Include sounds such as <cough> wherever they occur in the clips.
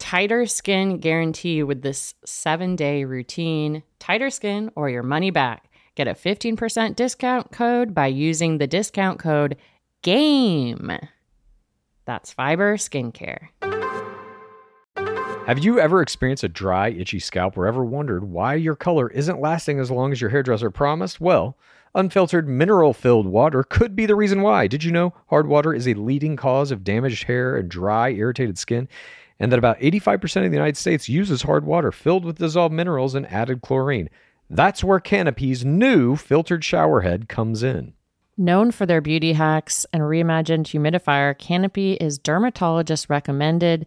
tighter skin guarantee with this seven day routine. Tighter skin or your money back. Get a 15% discount code by using the discount code GAME. That's Fiber Skincare. Have you ever experienced a dry, itchy scalp or ever wondered why your color isn't lasting as long as your hairdresser promised? Well, unfiltered mineral filled water could be the reason why. Did you know hard water is a leading cause of damaged hair and dry, irritated skin? And that about 85% of the United States uses hard water filled with dissolved minerals and added chlorine. That's where Canopy's new filtered shower head comes in. Known for their beauty hacks and reimagined humidifier, Canopy is dermatologist recommended.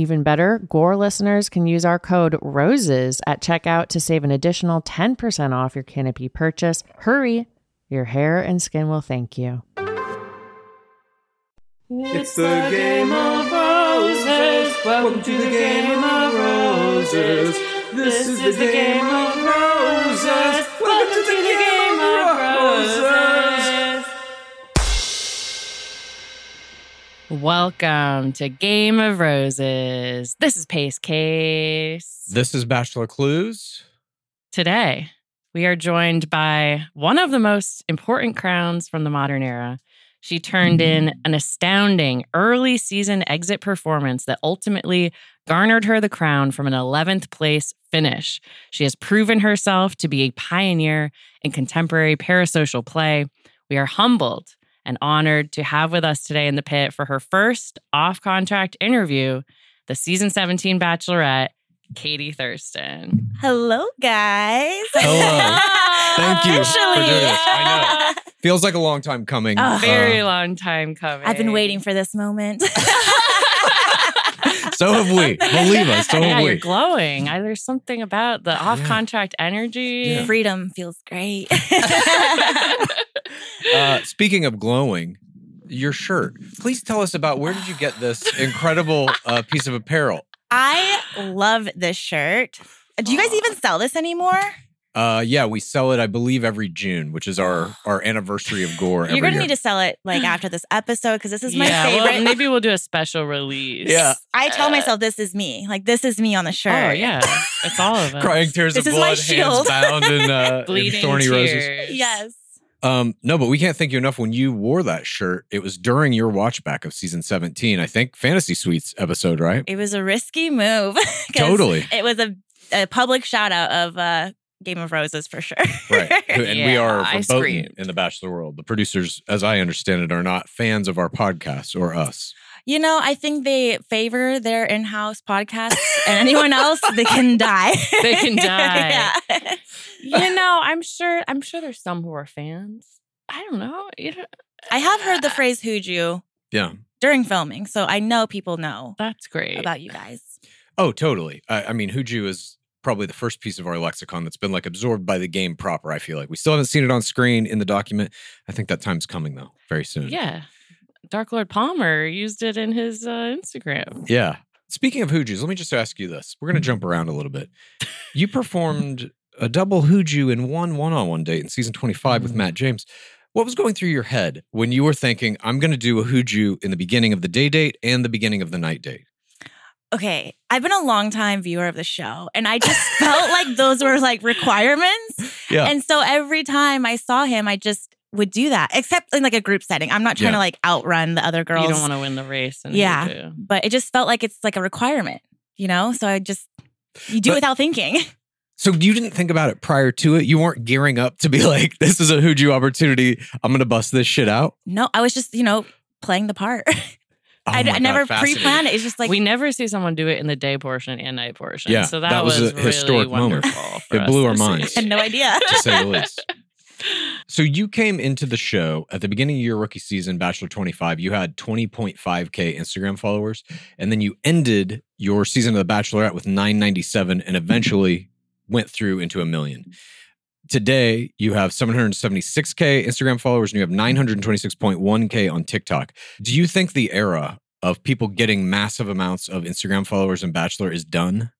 Even better, Gore listeners can use our code ROSES at checkout to save an additional 10% off your Canopy purchase. Hurry! Your hair and skin will thank you. It's the game of roses. Welcome to the game of roses. This is the game of roses. Welcome to the game of roses. Welcome to Game of Roses. This is Pace Case. This is Bachelor Clues. Today, we are joined by one of the most important crowns from the modern era. She turned in mm-hmm. an astounding early season exit performance that ultimately garnered her the crown from an 11th place finish. She has proven herself to be a pioneer in contemporary parasocial play. We are humbled and honored to have with us today in the pit for her first off contract interview, the season 17 Bachelorette, Katie Thurston. Hello, guys. Hello. <laughs> Thank you for doing Officially. this. I know. Feels like a long time coming. Oh. Very Uh, long time coming. I've been waiting for this moment. <laughs> so have we. <laughs> Believe us. So yeah, have you're glowing. I, there's something about the off contract energy. Freedom feels great. <laughs> Uh, speaking of glowing, your shirt. Please tell us about where did you get this <sighs> incredible uh, piece of apparel? I love this shirt. Do you guys even sell this anymore? Uh, yeah, we sell it, I believe, every June, which is our <gasps> our anniversary of Gore. You're gonna year. need to sell it like <gasps> after this episode because this is my yeah, well, favorite. maybe we'll do a special release. Yeah. I tell Uh, myself this is me. Like this is me on the shirt. Oh yeah, it's all of <laughs> us. Crying tears This of is my blood, hands bound in, uh, in <laughs> bleeding thorny tears. roses. Yes. Um, no, but we can't thank you enough when you wore that shirt. It was during your watch back of season 17, I think, Fantasy Suites episode, right? It was a risky move. <laughs> Totally. It was a, a public shout out of uh, Game of Roses for sure. Right. <laughs> And we Yeah, are I verboten screamed. in the Bachelor world. The producers, as I understand it, are not fans of our podcast or us. You know, I think they favor their in house podcasts and anyone else, they can <laughs> die. They can <laughs> die. yeah. you know, I'm sure. I'm sure there's some who are fans. I don't know. You know I have heard the uh, phrase Huju Yeah. during filming, so I know people know that's great. about you guys. Oh, totally. I, I mean, Huju is probably the first piece of our lexicon that's been like absorbed by the game proper. I feel like we still haven't seen it on screen in the document. I think that time's coming though, very soon. yeah, Dark Lord Palmer used it in his uh, Instagram. Yeah. Speaking of Hujus, let me just ask you this. We're going to jump around a little bit. You <laughs> performed a double Huju in one one on one date in season 25 with Mhm. Matt James. What was going through your head when you were thinking, I'm going to do a Huju in the beginning of the day date and the beginning of the night date? Okay, I've been a long time viewer of the show, and I just <laughs> felt like those were like requirements. Yeah. And so every time I saw him, I just would do that, except in like a group setting. I'm not trying Yeah. to like outrun the other girls. You don't want to win the race. And Yeah. but it just felt like it's like a requirement, you know? So I just, you do But- it without thinking. <laughs> So you didn't think about it prior to it? You weren't gearing up to be like, this is a Huju opportunity. I'm going to bust this shit out? No, I was just, you know, playing the part. <laughs> Oh I, I never pre planned it. It's just like, we never see someone do it in the day portion and night portion. Yeah, so that, that was was, a really historic moment. for It blew our minds. I had no idea. <laughs> to say the <laughs> least. So you came into the show at the beginning of your rookie season, Bachelor 25. You had 20.5k Instagram followers, and then you ended your season of The Bachelorette with 997, and eventually went through into a million. Today, you have 776k Instagram followers, and you have 926.1k on TikTok. Do you think the era of people getting massive amounts of Instagram followers in Bachelor is done?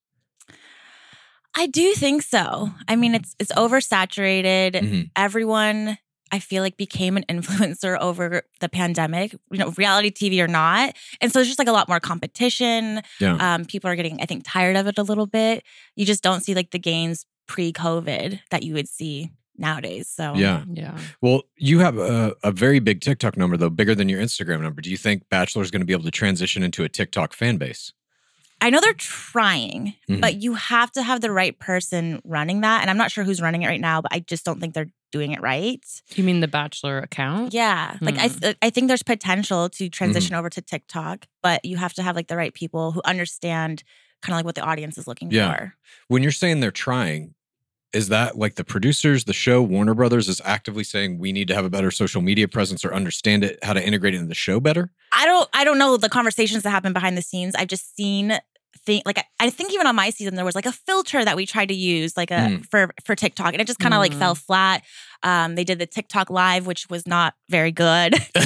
I do think so. I mean, it's it's oversaturated. Mhm. Everyone, I feel like, became an influencer <laughs> over the pandemic. You know, reality TV or not, and so it's just like a lot more competition. Yeah. Um, people are getting, I think, tired of it a little bit. You just don't see like the gains pre-COVID that you would see nowadays. So yeah. Yeah. Well, you have a, a very big TikTok number, though, bigger than your Instagram number. Do you think Bachelor is going to be able to transition into a TikTok fan base? I know they're trying, Mhm. but you have to have the right person running that. And I'm not sure who's running it right now, but I just don't think they're doing it right. You mean the Bachelor account? Yeah. Like I, Hmm. th- I think there's potential to transition over to TikTok, but you have to have like the right people who understand kind of like what the audience is looking Yeah. for. When you're saying they're trying, is that like the producers, the show, Warner Brothers is actively saying we need to have a better social media presence or understand it, how to integrate it into the show better? I don't I don't know the conversations that happen behind the scenes. I've just seen think like I, I think even on my season there was like a filter that we tried to use like a Mm. for for TikTok and it just kind of like Mm. fell flat. Um they did the TikTok live which was not very good. <laughs> <laughs>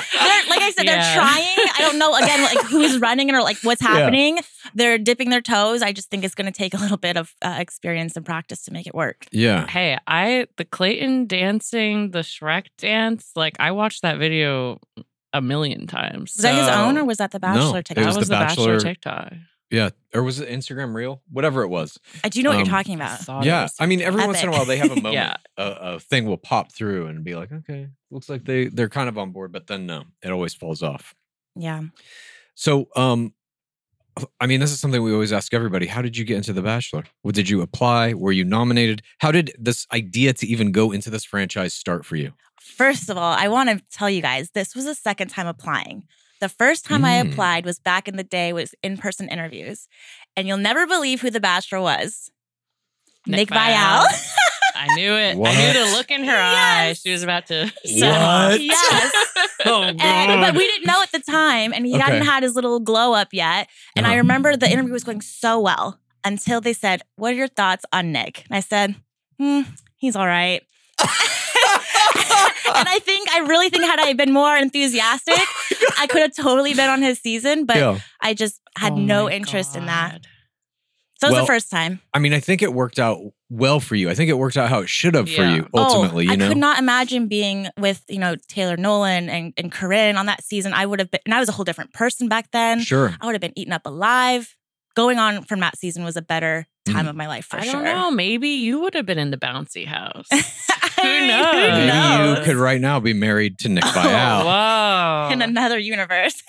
so they're, like I said Yeah. they're trying. I don't know again like who's running it or like what's happening. They're dipping their toes. I just think it's going to take a little bit of uh, experience and practice to make it work. Yeah. Hey, I the Clayton dancing, the Shrek dance, like I watched that video a million times. Was that his own or was that the Bachelor it TikTok? was that was the the Bachelor, Bachelor- TikTok. Yeah. Or was it Instagram Reel? Whatever it was. I do know what um, you're talking about. Yeah. I mean, every once in a while they have a <laughs> moment, Yeah. a, a thing will pop through and be like, okay, looks like they, they're kind of on board, but then no, it always falls off. Yeah. So, um, I mean, this is something we always ask everybody. How did you get into The Bachelor? What did you apply? Were you nominated? How did this idea to even go into this franchise start for you? First of all, I want to tell you guys this was the second time applying. The first time I Mm. applied was back in the day was in-person interviews. And you'll never believe who the bachelor was. Nick, Viall. <laughs> I knew it. I knew the look in her eye. She was about to. What? yes. <laughs> Oh, And, but we didn't know at the time, and he Okay. hadn't had his little glow up yet. And I Uh-huh. remember the interview was going so well until they said, "What are your thoughts on Nick?" And I said, hmm, "He's all right." <laughs> and I think I really think had I been more enthusiastic, <laughs> oh I could have totally been on his season. But yeah. I just had Oh no my interest in that. So it was Well, the first time. I mean, I think it worked out well for you. I think it worked out how it should have for you ultimately, oh, you know? I could not imagine being with you know Taylor Nolan and and Corinne on that season. I would have been, and I was a whole different person back then. Sure. I would have been eaten up alive. Going on from that season was a better time Mhm. of my life for I sure. don't know. Maybe you would have been in the bouncy house. <laughs> I Who knows? Maybe knows? you could right now be married to Nick <laughs> Oh, Viall. Whoa. in another universe. <laughs>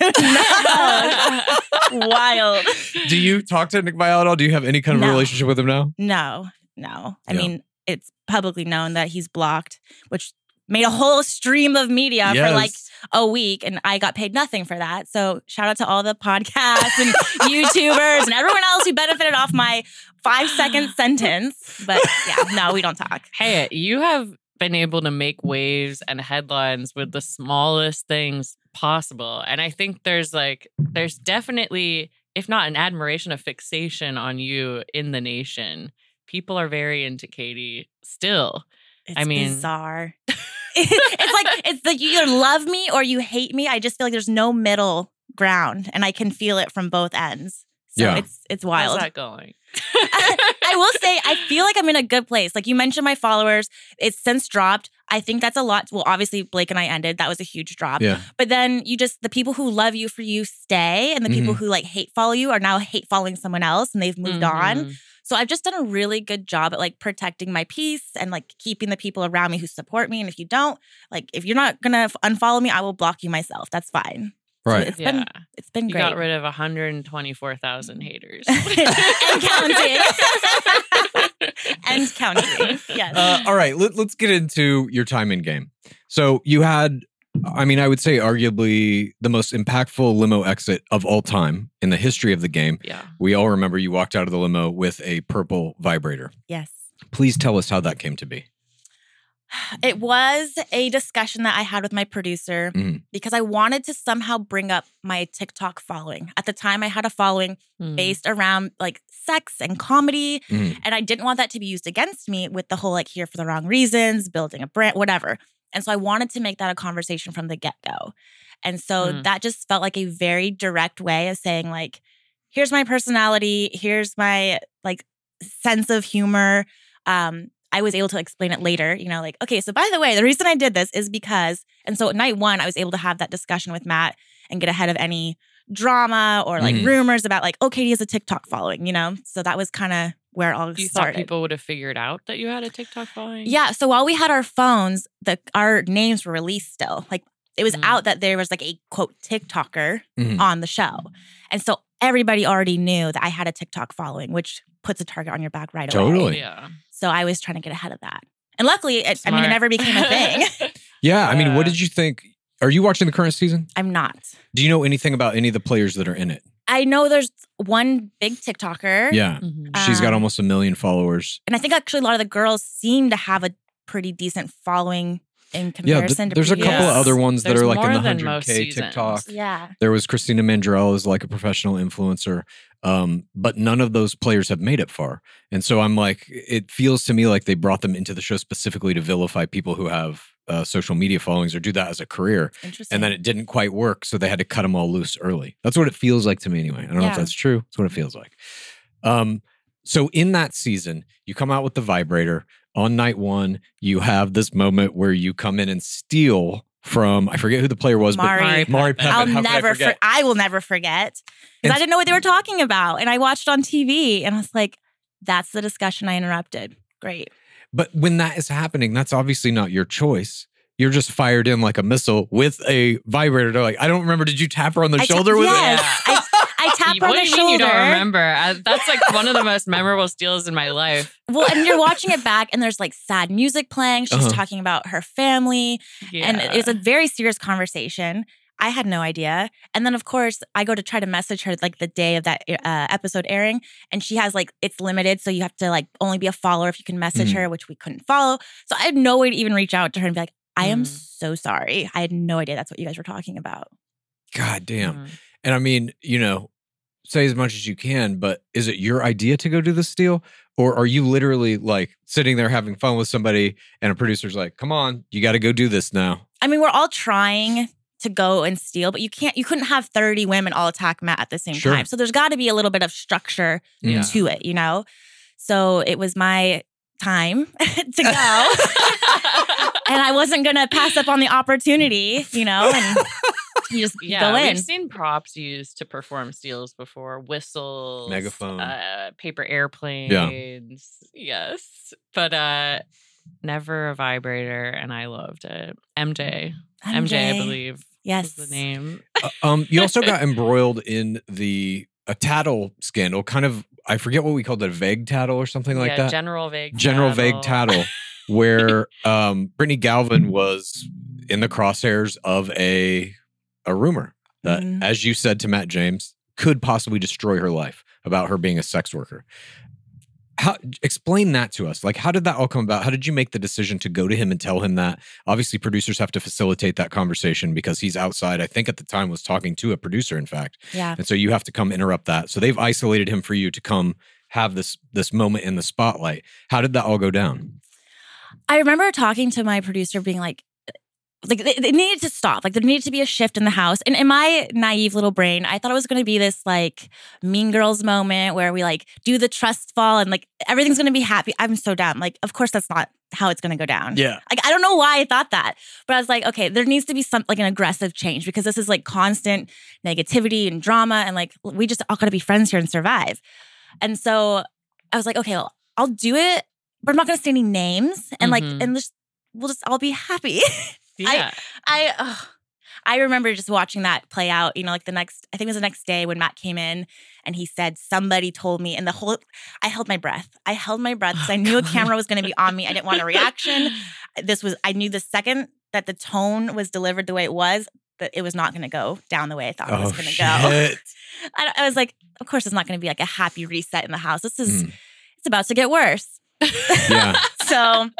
Wild. Do you talk to Nick Viall at all? Do you have any kind of No. relationship with him now? No, no. I Yeah. mean, it's publicly known that he's blocked, which made a whole stream of media for like a week, and I got paid nothing for that. So shout out to all the podcasts and <laughs> YouTubers and everyone else who benefited off my five second <laughs> sentence. But yeah, no, we don't talk. Hey, you have been able to make waves and headlines with the smallest things possible. And I think there's like, there's definitely, if not an admiration, a fixation on you in the nation. People are very into Katie still. It's I mean- bizarre. It's like it's like you either love me or you hate me. I just feel like there's no middle ground, and I can feel it from both ends. So Yeah. it's it's How's that going? <laughs> I will say I feel like I'm in a good place. Like you mentioned my followers, it's since dropped. I think that's a lot. Well, obviously Blake and I ended. That was a huge drop. Yeah. But then you just the people who love you for you stay, and the people Mm-hmm. who like hate follow you are now hate following someone else, and they've moved on. So I've just done a really good job at like protecting my peace and like keeping the people around me who support me. And if you don't, like if you're not gonna unfollow me, I will block you myself. That's fine. So Right. it's Yeah. been it's been You great. got rid of 124,000 haters. <laughs> and counting. and counting. <laughs> Yes. Uh, all right, let, let's get into your time in game. So you had, I mean, I would say arguably the most impactful limo exit of all time in the history of the game. yeah. We all remember you walked out of the limo with a purple vibrator. yes. Please tell us how that came to be. <sighs> It was a discussion that I had with my producer Mhm. because I wanted to somehow bring up my TikTok following. At the time, I had a following Mm. based around like sex and comedy. Mhm. And I didn't want that to be used against me with the whole like here for the wrong reasons, building a brand, whatever. And so I wanted to make that a conversation from the get go. And so Mm. that just felt like a very direct way of saying, like, here's my personality, here's my like sense of humor. Um, I was able to explain it later, you know, like, okay, so by the way, the reason I did this is because, and so at night one, I was able to have that discussion with Matt and get ahead of any drama or like Mhm. rumors about like, oh, Katie has a TikTok following, you know? So that was kind of where it all You started. thought people would have figured out that you had a TikTok following? Yeah. So while we had our phones, the our names were released still. Like it was Mm. out that there was like a quote TikToker Mhm. on the show. And so everybody already knew that I had a TikTok following, which puts a target on your back right away. Totally. Yeah. So I was trying to get ahead of that. And luckily, it, I mean, it never became a thing. <laughs> Yeah, I mean, what did you think? Are you watching the current season? I'm not. Do you know anything about any of the players that are in it? I know there's one big TikToker. Yeah. Mhm. She's got Um, almost a million followers. And I think actually a lot of the girls seem to have a pretty decent following in comparison Yeah, th- comparison to there's a couple previous- of other ones that There's are like more in the than most 100K. TikTok. Yeah. There was Christina Mandrell is like a professional influencer, um, but none of those players have made it far. And so I'm like, it feels to me like they brought them into the show specifically to vilify people who have uh, social media followings or do that as a career. Interesting. And then it didn't quite work, so they had to cut them all loose early. That's what it feels like to me, anyway. I don't know if that's true. That's what it feels like. Um, so in that season, you come out with the vibrator on night one. You have this moment where you come in and steal from I forget who the player was, Mari. but Mari. I'll How I never. forget? For, I will never forget because I didn't know what they were talking about, and I watched on TV, and I was like, "That's the discussion I interrupted." Great. But when that is happening, that's obviously not your choice. You're just fired in like a missile with a vibrator. They're like, I don't remember. Did you tap her on the I ta- shoulder with yes, it? I, I <laughs> tapped her on what the you shoulder. mean you don't remember? I, that's like one of the most memorable steals in my life. Well, and you're <laughs> watching it back, and there's like sad music playing. She's Uh-huh. talking about her family, Yeah. and it was a very serious conversation. I had no idea. And then, of course, I go to try to message her like the day of that uh, episode airing, and she has like it's limited, so you have to like only be a follower if you can message Mhm. her, which we couldn't follow. So I had no way to even reach out to her and be like, "I am Mhm. so sorry. I had no idea that's what you guys were talking about." God damn. Mhm. And I mean, you know, say as much as you can, but is it your idea to go do this deal? Or are you literally like sitting there having fun with somebody and a producer's like, come on, you got to go do this now? I mean, we're all trying to go and steal, but you can't. You couldn't have thirty women all attack Matt at the same Sure. time. So there's got to be a little bit of structure Yeah. to it, you know? So it was my time <laughs> to go. <laughs> and I wasn't going to pass up on the opportunity, you know? And <laughs> You just Yeah, go in. we've seen props used to perform steals before. Whistles, Megaphone. uh, paper airplanes. Yes, but uh, never a vibrator, and I loved it. MJ, MJ, I believe. Yes. the name. Uh, um, you also got <laughs> embroiled in the a tattle scandal. Kind of, I forget what we called it, a vague tattle or something like yeah, that. General vague. General vague tattle, where <laughs> um, Brittany Galvin was in the crosshairs of a a rumor that, Mhm. as you said to Matt James, could possibly destroy her life about her being a sex worker. How explain that to us? Like, how did that all come about? How did you make the decision to go to him and tell him that? Obviously, producers have to facilitate that conversation because he's outside. I think at the time was talking to a producer, in fact, Yeah. and so you have to come interrupt that. So they've isolated him for you to come have this this moment in the spotlight. How did that all go down? I remember talking to my producer, being like, like it it needed to stop. Like there needed to be a shift in the house. And in my naive little brain, I thought it was going to be this like Mean Girls moment where we like do the trust fall and like everything's going to be happy. I'm so dumb. Like, of course, that's not how it's going to go down. Yeah. Like I don't know why I thought that, but I was like, okay, there needs to be some like an aggressive change because this is like constant negativity and drama, and like we just all got to be friends here and survive. And so I was like, okay, well, I'll do it, but I'm not going to say any names, and like, Mhm. and just we'll just all be happy. <laughs> Yeah, I ugh. I remember just watching that play out, you know, like the next, I think it was the next day when Matt came in and he said, somebody told me, and the whole, I held my breath. I held my breath because I knew a camera was going to be on me. I didn't want a reaction. <laughs> This was, I knew the second that the tone was delivered the way it was, that it was not going to go down the way I thought it was going to go. <laughs> I, I was like, of course, it's not going to be like a happy reset in the house. This is, Mm. it's about to get worse. Yeah. <laughs> so,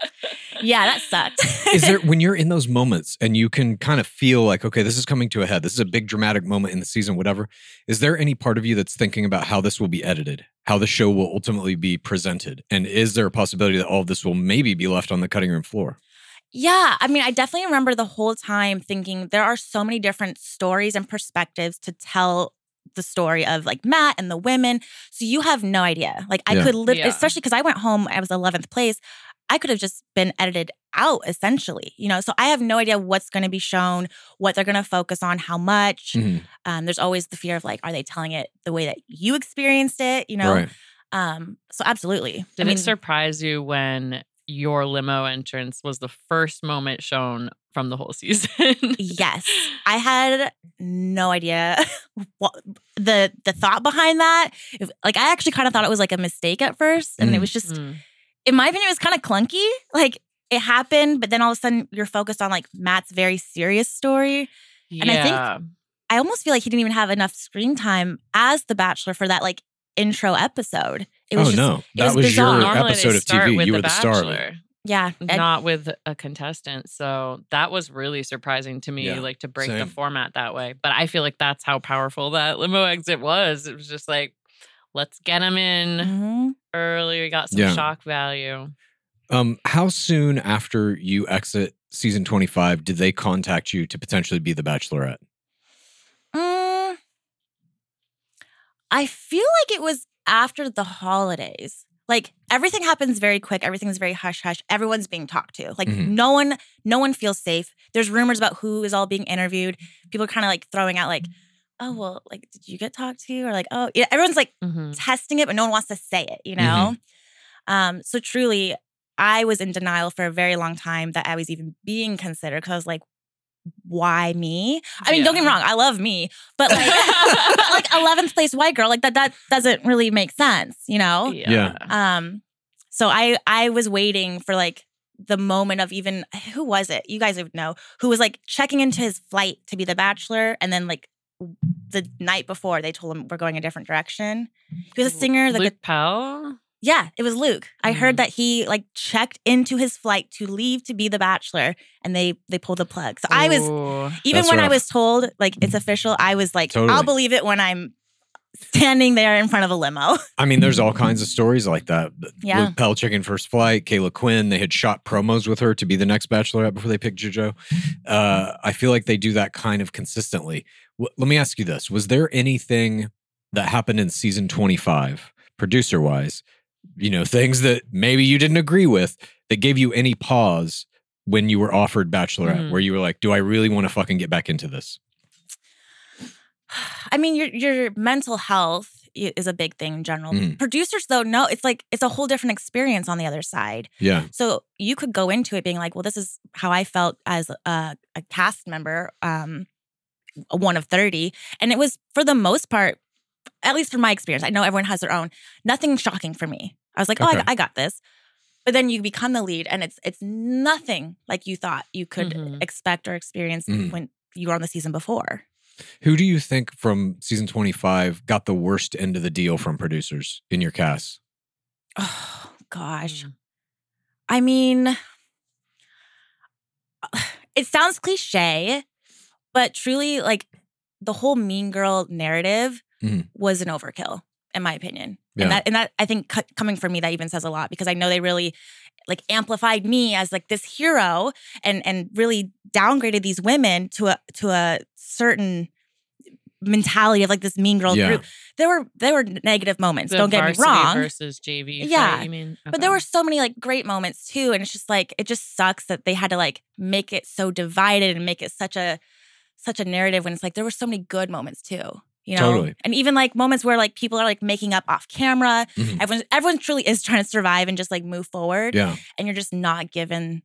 yeah, that sucked. Is there <laughs> when you're in those moments and you can kind of feel like, okay, this is coming to a head. This is a big dramatic moment in the season, whatever. Is there any part of you that's thinking about how this will be edited, how the show will ultimately be presented? And is there a possibility that all of this will maybe be left on the cutting room floor? Yeah, I mean, I definitely remember the whole time thinking there are so many different stories and perspectives to tell the story of like Matt and the women. So you have no idea. Like I Yeah. could live, Yeah. especially because I went home, I was 11th place. I could have just been edited out essentially, you know. So I have no idea what's going to be shown, what they're going to focus on, how much. Mhm. Um, there's always the fear of like, are they telling it the way that you experienced it? You know. Right. Um. So absolutely. Did I mean, it surprise you when your limo entrance was the first moment shown from the whole <laughs> season? Yes. I had no idea <laughs> what the the thought behind that. If- Like I actually kind of thought it was like a mistake at first. And it Mm. was just Mm. In my opinion, it was kind of clunky. Like it happened, but then all of a sudden you're focused on like Matt's very serious story. And I think- Yeah. I almost feel like he didn't even have enough screen time as the Bachelor for that like intro episode. It was oh just no, it that was was, bizarre. your Normally episode of TV. with You the were the star. Bachelor, yeah. and- not with a contestant. So that was really surprising to me, Yeah, like to break same. the format that way. But I feel like that's how powerful that limo exit was. It was just like, let's get him in Mhm. early. We got some Yeah. shock value. Um, how soon after you exit season 25 did they contact you to potentially be the Bachelorette? Mm, I feel like it was after the holidays. Like everything happens very quick. Everything's very hush hush. Everyone's being talked to. Like Mhm. no one, no one feels safe. There's rumors about who is all being interviewed. People are kind of like throwing out like, oh well, like did you get talked to? Or like, oh yeah. Everyone's like Mhm. testing it, but no one wants to say it. You know. Um. So truly, I was in denial for a very long time that I was even being considered because I was like, why me? I mean, don't get me wrong, I love me, but like, <laughs> but like <laughs> 11th place white girl, like that, that doesn't really make sense, you know? Yeah. Um, so I, I was waiting for like the moment of even who was it? You guys would know who was like checking into his flight to be the bachelor, and then like the night before they told him we're going a different direction. He was a singer. The Luke Pell. yeah, it was Luke. I heard mm. that he like checked into his flight to leave to be the bachelor, and they they pulled the plug. So I was even That's when I was told like it's official, I was like, Totally. I'll believe it when I'm standing there in front of a limo. <laughs> I mean, there's all kinds of stories like that. Yeah. Luke Pell checking first flight, Caila Quinn, they had shot promos with her to be the next bachelorette before they picked JoJo. Uh, I feel like they do that kind of consistently. W- let me ask you this Was there anything that happened in season 25, producer wise, you know, things that maybe you didn't agree with that gave you any pause when you were offered bachelorette, Mhm. where you were like, do I really want to fucking get back into this? <sighs> I mean, your your mental health is a big thing in general. Mm. Producers, though, no, it's like it's a whole different experience on the other side. Yeah. So you could go into it being like, well, this is how I felt as a, a cast member, um, one of 30. And it was for the most part, at least from my experience, I know everyone has their own, nothing shocking for me. I was like, oh, I, I got this. But then you become the lead and it's it's nothing like you thought you could Mhm. expect or experience Mhm. when you were on the season before. Who do you think from season 25 got the worst end of the deal from producers in your cast? <sighs> Oh gosh. Mm. I mean, <sighs> it sounds cliche, but truly, like the whole Mean Girl narrative Mhm. was an overkill, in my opinion. Yeah. And that, and that, I think, cu- coming from me, that even says a lot because I know they really like amplified me as like this hero and and really downgraded these women to a to a certain mentality of like this mean girl Yeah. group. There were there were negative moments. The don't get me wrong. Versus JV. fight, Yeah. you mean? But there were uh-uh. so many like great moments too. And it's just like it just sucks that they had to like make it so divided and make it such a such a narrative when it's like there were so many good moments too. You know? Totally. And even like moments where like people are like making up off camera. Mhm. Everyone everyone truly is trying to survive and just like move forward. Yeah. And you're just not given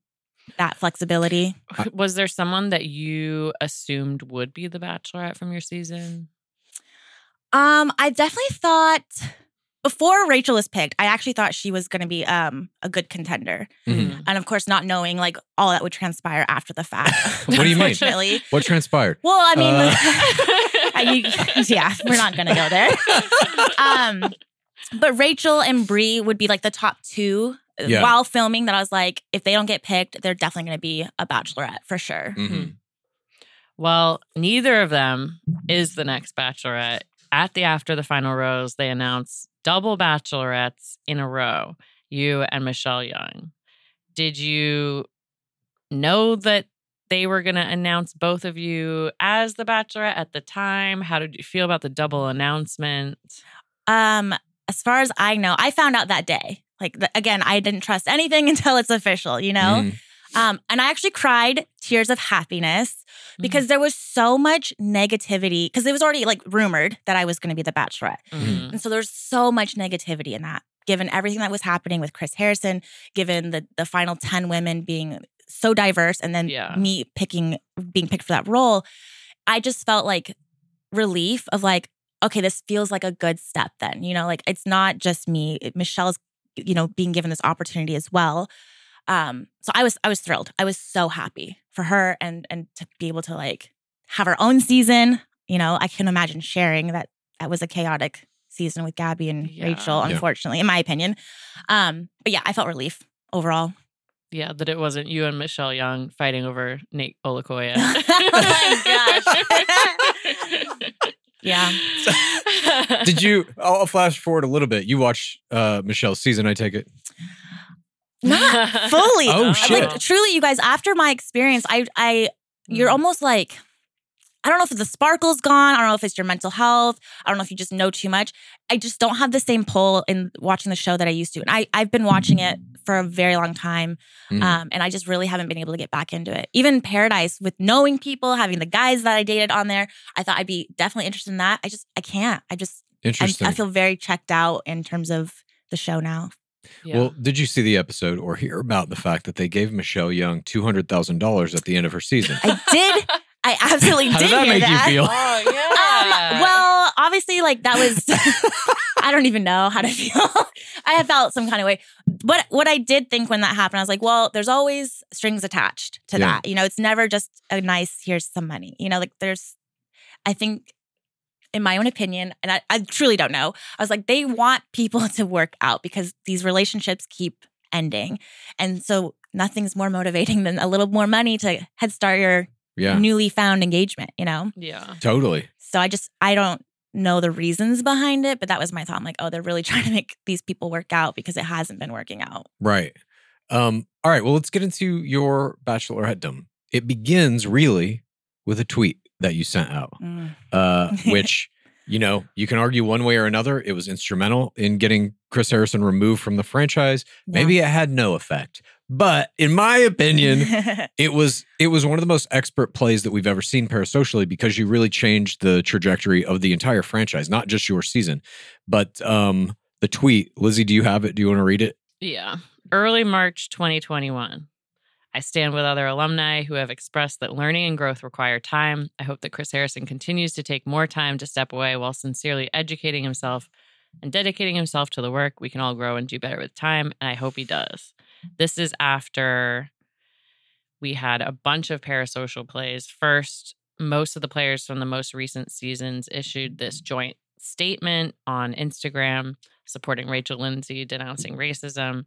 that flexibility. <laughs> Was there someone that you assumed would be the Bachelorette from your season? Um, I definitely thought before Rachel was picked, I actually thought she was gonna be um a good contender. Mhm. And of course, not knowing like all that would transpire after the fact. <laughs> What do you mean? What transpired? Well, I mean, Uh. <laughs> I- you- yeah, we're not gonna go there. <laughs> Um, but Rachel and Bri would be like the top two uh, Yeah. while filming. That I was like, if they don't get picked, they're definitely gonna be a Bachelorette for sure. Mhm. Well, neither of them is the next Bachelorette. At the After the Final Rose, they announced double Bachelorettes in a row, you and Michelle Young. Did you know that they were going to announce both of you as the Bachelorette at the time? How did you feel about the double announcement? Um, as far as I know, I found out that day. Like again, I didn't trust anything <laughs> until it's official, you know. Mhm. Um, and I actually cried tears of happiness Mm-hmm. because there was so much negativity because it was already like rumored that I was going to be the Bachelorette. Mhm. And so there's so much negativity in that, given everything that was happening with Chris Harrison, given the the final 10 women being so diverse, and then Yeah. me picking being picked for that role. I just felt like relief of like, okay, this feels like a good step then. You know, like it's not just me. Michelle's, you know, being given this opportunity as well. Um, so I was I was thrilled. I was so happy for her and and to be able to like have her own season. You know, I can imagine sharing that that was a chaotic season with Gabby and Yeah. Rachel, Yeah. unfortunately, in my opinion. Um, but yeah, I felt relief overall. Yeah, that it wasn't you and Michelle Young fighting over Nayte Olukoya. Oh <laughs> my <laughs> gosh. Yeah. Did you? I'll I'll flash forward a little bit. You watched uh, Michelle's season, I take it. Not <laughs> fully. Oh, Like, shit. truly, you guys, after my experience, I I you're Mm. almost like I don't know if the sparkle's gone. I don't know if it's your mental health. I don't know if you just know too much. I just don't have the same pull in watching the show that I used to. And I, I've been watching it for a very long time. Mhm. Um, and I just really haven't been able to get back into it. Even Paradise with knowing people, having the guys that I dated on there, I thought I'd be definitely interested in that. I just, I can't. I just, I'm, Interesting. I feel very checked out in terms of the show now. Yeah. Well, did you see the episode or hear about the fact that they gave Michelle Young two hundred thousand dollars at the end of her season? I did. I <laughs> absolutely How did did that hear make you feel? oh <laughs> Um, well, obviously, like that was. <laughs> I don't even know how to feel. I have felt some kind of way. But what I did think when that happened, I was like, well, there's always strings attached to Yeah. that. You know, it's never just a nice, here's some money. You know, like there's, I think, in my own opinion, and I, I truly don't know, I was like, they want people <laughs> to work out because these relationships keep ending. And so nothing's more motivating than a little more money to head start your yeah, newly found engagement, you know? yeah. totally. So I just I don't know the reasons behind it, but that was my thought. I'm like, oh, they're really <laughs> trying to make these people work out because it hasn't been working out. Right. Um, all right. Well, let's get into your bachelorette. bachelorettedom. It begins really with a tweet that you sent out, uh, <laughs> which, you know, you can argue one way or another. It was instrumental in getting Chris Harrison removed from the franchise. Yeah. Maybe it had no effect. But in my opinion, <laughs> it was it was one of the most expert plays that we've ever seen parasocially because you really changed the trajectory of the entire franchise, not just your season. But um the tweet, Lizzie, do you have it? Do you want to read it? Yeah. Early March 2021. I stand with other alumni who have expressed that learning and growth require time. I hope that Chris Harrison continues to take more time to step away while sincerely educating himself and dedicating himself to the work. We can all grow and do better with time, and I hope he does. This is after we had a bunch of parasocial plays. First, most of the players from the most recent seasons issued this joint statement on Instagram supporting Rachel Lindsay, denouncing racism.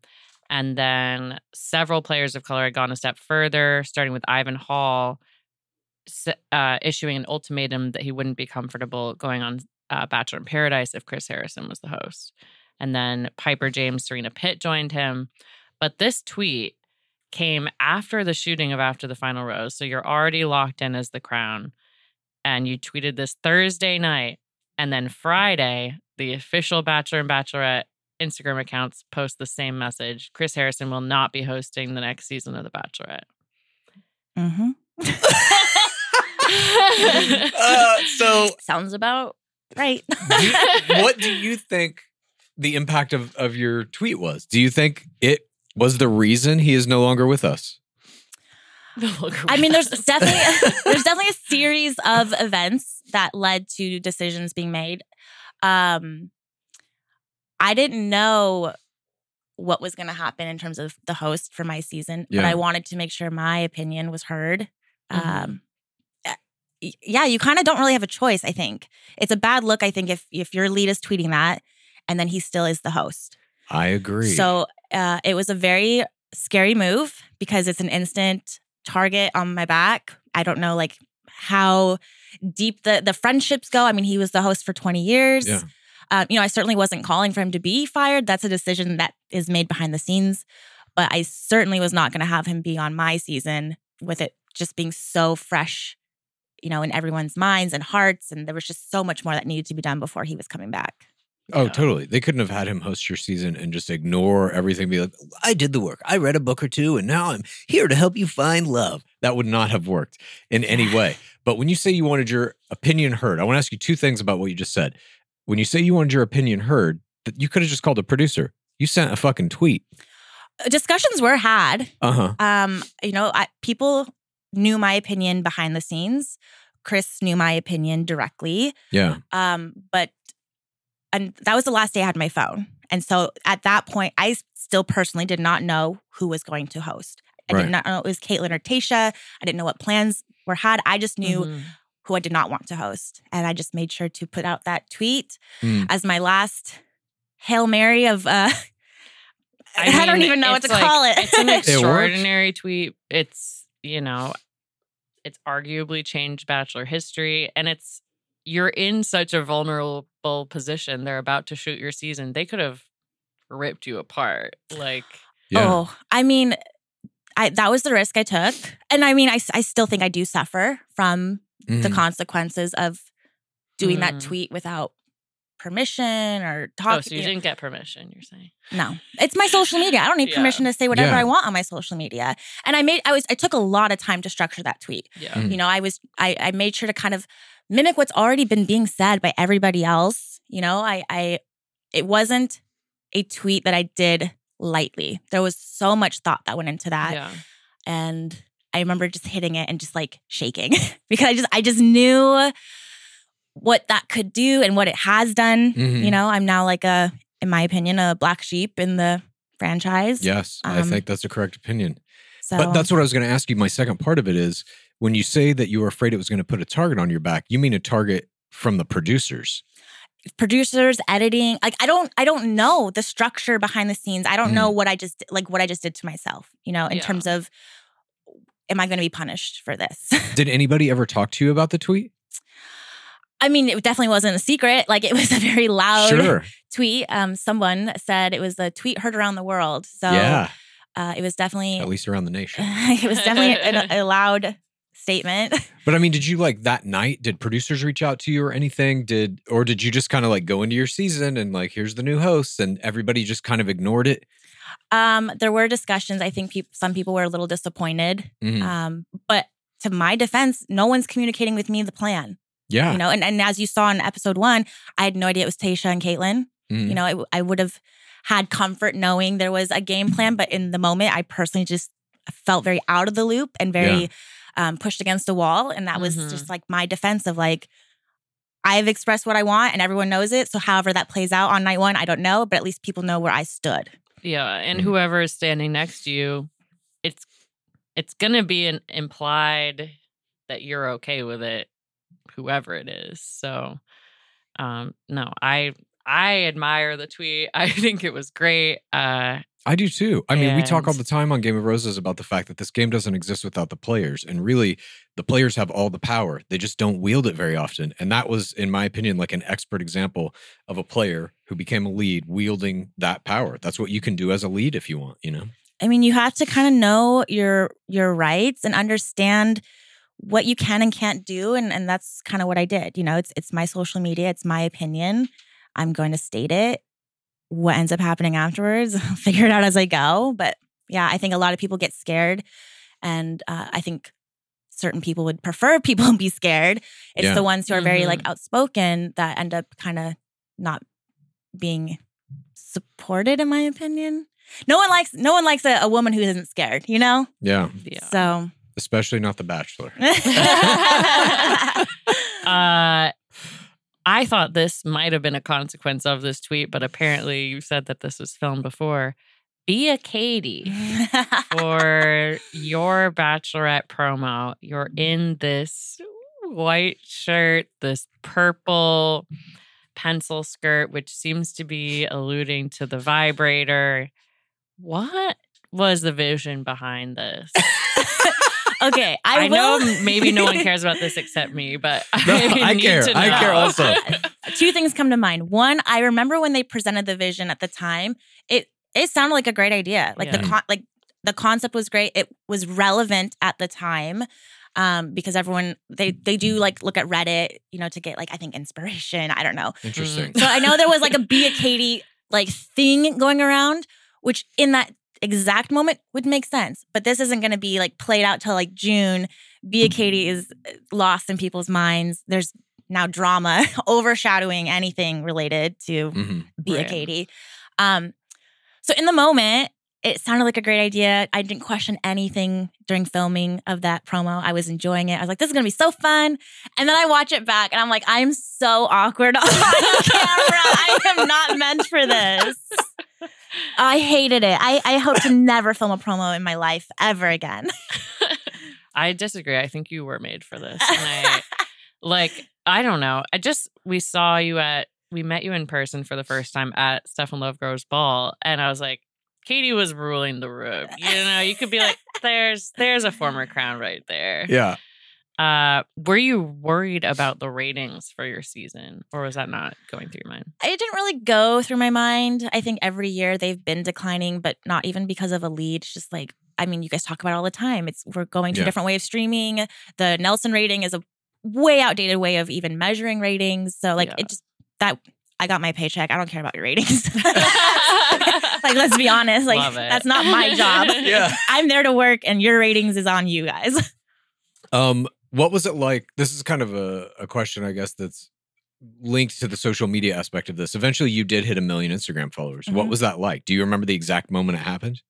And then several players of color had gone a step further, starting with Ivan Hall, uh, issuing an ultimatum that he wouldn't be comfortable going on uh, Bachelor in Paradise if Chris Harrison was the host. And then Piper James, Serena Pitt joined him. But this tweet came after the shooting of After the Final Rose. So you're already locked in as the crown. And you tweeted this Thursday night. And then Friday, the official Bachelor and Bachelorette Instagram accounts post the same message. Chris Harrison will not be hosting the next season of The Bachelorette. Mm-hmm. <laughs> Uh, so Sounds about right. do you- <laughs> what do you think the impact of, of your tweet was? Do you think it was the reason he is no longer with us? <laughs> I mean, there's definitely there's definitely a series of events that led to decisions being made. Um, I didn't know what was going to happen in terms of the host for my season, but I wanted to make sure my opinion was heard. Mhm. Um, uh, yeah, you kind of don't really have a choice. I think it's a bad look. I think if if your lead is tweeting that, and then he still is the host. I agree. So uh, it was a very scary move because it's an instant target on my back. I don't know like how deep the the friendships go. I mean, he was the host for 20 years. Yeah. Uh, you know, I certainly wasn't calling for him to be fired. That's a decision that is made behind the scenes. But I certainly was not going to have him be on my season with it just being so fresh, you know, in everyone's minds and hearts. And there was just so much more that needed to be done before he was coming back. Oh, Yeah. totally. They couldn't have had him host your season and just ignore everything. Be like, I did the work. I read a book or two, and now I'm here to help you find love. That would not have worked in any way. <sighs> But when you say you wanted your opinion heard, I want to ask you two things about what you just said. When you say you wanted your opinion heard, that you could have just called a producer. You sent a fucking tweet. Uh, Discussions were had. Uh huh. Um, you know, I, people knew my opinion behind the scenes. Chris knew my opinion directly. Yeah. Um, but and that was the last day I had my phone. And so at that point, I still personally did not know who was going to host. I Right. did not know it was Kaitlyn or Tayshia. I didn't know what plans were had. I just knew Mhm. Who I did not want to host. And I just made sure to put out that tweet Mm. as my last Hail Mary of uh I, <laughs> don't even know what it's to like- call it. It's an <laughs> works. extraordinary tweet. It's, you know, it's arguably changed Bachelor history. And it's, you're in such a vulnerable position. They're about to shoot your season. They could have ripped you apart. Like, Yeah. Oh, I mean, I that was the risk I took, and I mean, I, I still think I do suffer from the Mhm. consequences of doing that Mm. tweet without permission or talking. oh, so you didn't get permission, you're saying? no, it's my social media. I don't need Yeah. permission to say whatever Yeah. I want on my social media. And I made I was I took a lot of time to structure that tweet. Yeah. Mm. You know, I was I I made sure to kind of mimic what's already been being said by everybody else. You know, I I it wasn't a tweet that I did lightly. There was so much thought that went into that Yeah. and I remember just hitting it and just like shaking <laughs> because I just I just knew what that could do and what it has done. Mhm. You know, I'm now like a in my opinion a black sheep in the franchise. Yes, I Um, think that's a correct opinion. So But that's what I was going to ask you. My second part of it is when you say that you were afraid it was going to put a target on your back, you mean a target from the producers. producers editing like i don't i don't know the structure behind the scenes i don't know Mm. what i just like what i just did to myself you know in Yeah. terms of am i going to be punished for this <laughs> Did anybody ever talk to you about the tweet? i mean it definitely wasn't a secret like it was a very loud Sure. tweet um someone said it was a tweet heard around the world so yeah. uh, it was definitely At least around the nation. <laughs> it was definitely a, a loud statement <laughs> But I mean, did you like that night? Did producers reach out to you or anything? Did or did you just kind of like go into your season and like here's the new hosts and everybody just kind of ignored it? Um, there were discussions. I think peop- some people were a little disappointed. Mhm. Um, but to my defense, no one's communicating with me the plan. yeah. You know, and, and as you saw in episode one, I had no idea it was Tayshia and Kaitlyn. Mhm. You know, I, I would have had comfort knowing there was a game plan, but in the moment, I personally just felt very out of the loop and very um, pushed against a wall. And that was Mhm. just like my defense of like, I've expressed what I want and everyone knows it. So, however that plays out on night one, I don't know, but at least people know where I stood. Yeah, and Mhm. whoever is standing next to you, it's it's gonna be an implied that you're okay with it, whoever it is. So, um, no, I I admire the tweet. <laughs> I think it was great. Uh, I do too. I mean, we talk all the time on Game of Roses about the fact that this game doesn't exist without the players. And really, the players have all the power. They just don't wield it very often. And that was, in my opinion, like an expert example of a player who became a lead wielding that power. That's what you can do as a lead if you want, you know? I mean, you have to kind of know your your rights and understand what you can and can't do, and and that's kind of what I did. You know, it's it's my social media, it's my opinion. I'm going to state it. What ends up happening afterwards, <laughs> I'll figure it out as I go. But yeah, I think a lot of people get scared, and uh, I think certain people would prefer <laughs> people be scared. It's Yeah. the ones who are very like outspoken that end up kind of not being supported, in my opinion. No one likes no one likes a, a woman who isn't scared, you know? Yeah. yeah. So Especially not The Bachelor. <laughs> Uh, I thought this might have been a consequence of this tweet, but apparently you said that this was filmed before. Be a Katie for your bachelorette promo. You're in this white shirt, this purple pencil skirt, which seems to be alluding to the vibrator. What was the vision behind this? Okay, I, I, know will- m- maybe no one <laughs> cares about this except me, but <laughs> No, I, I need care. to I care also. <laughs> Two things come to mind. One, I remember when they presented the vision at the time, it it sounded like a great idea. Like the con- like the concept was great. It was relevant at the time. Um, because everyone they they do like look at Reddit, you know, to get like I think inspiration. I don't know. Interesting. So I know there was like a be a Katie like thing going around, which in that exact moment would make sense. But this isn't going to be like played out till like June. Be a Katie is uh, lost in people's minds. There's now drama <laughs> overshadowing anything related to hmm be a Right. Katie. Um, so in the moment, it sounded like a great idea. I didn't question anything during filming of that promo. I was enjoying it. I was like, this is gonna be so fun. And then I watch it back and I'm like, I'm so awkward <laughs> on camera. I am not meant for this. <laughs> I hated it. I, I hope to never film a promo in my life ever again. <laughs> I disagree. I think you were made for this. And I like I don't know. I just we saw you at we met you in person for the first time at Stefan Lovegrove's ball, and I was like, Katie was ruling the room. You know, you could be like, there's there's a former crown right there. Yeah. Uh, were you worried about the ratings for your season, or was that not going through your mind? it didn't really go through my mind. I think every year they've been declining, but not even because of a lead. It's just like, I mean, you guys talk about it all the time. It's we're going to Yeah. a different way of streaming. The Nielsen rating is a way outdated way of even measuring ratings. So like Yeah. it just that I got my paycheck. I don't care about your ratings. <laughs> <laughs> like let's be honest. Like that's not my job. <laughs> Yeah. I'm there to work and your ratings is on you guys. Um, what was it like? This is kind of a, a question, I guess, that's linked to the social media aspect of this. Eventually, you did hit a million Instagram followers. What Mhm. was that like? Do you remember the exact moment it happened?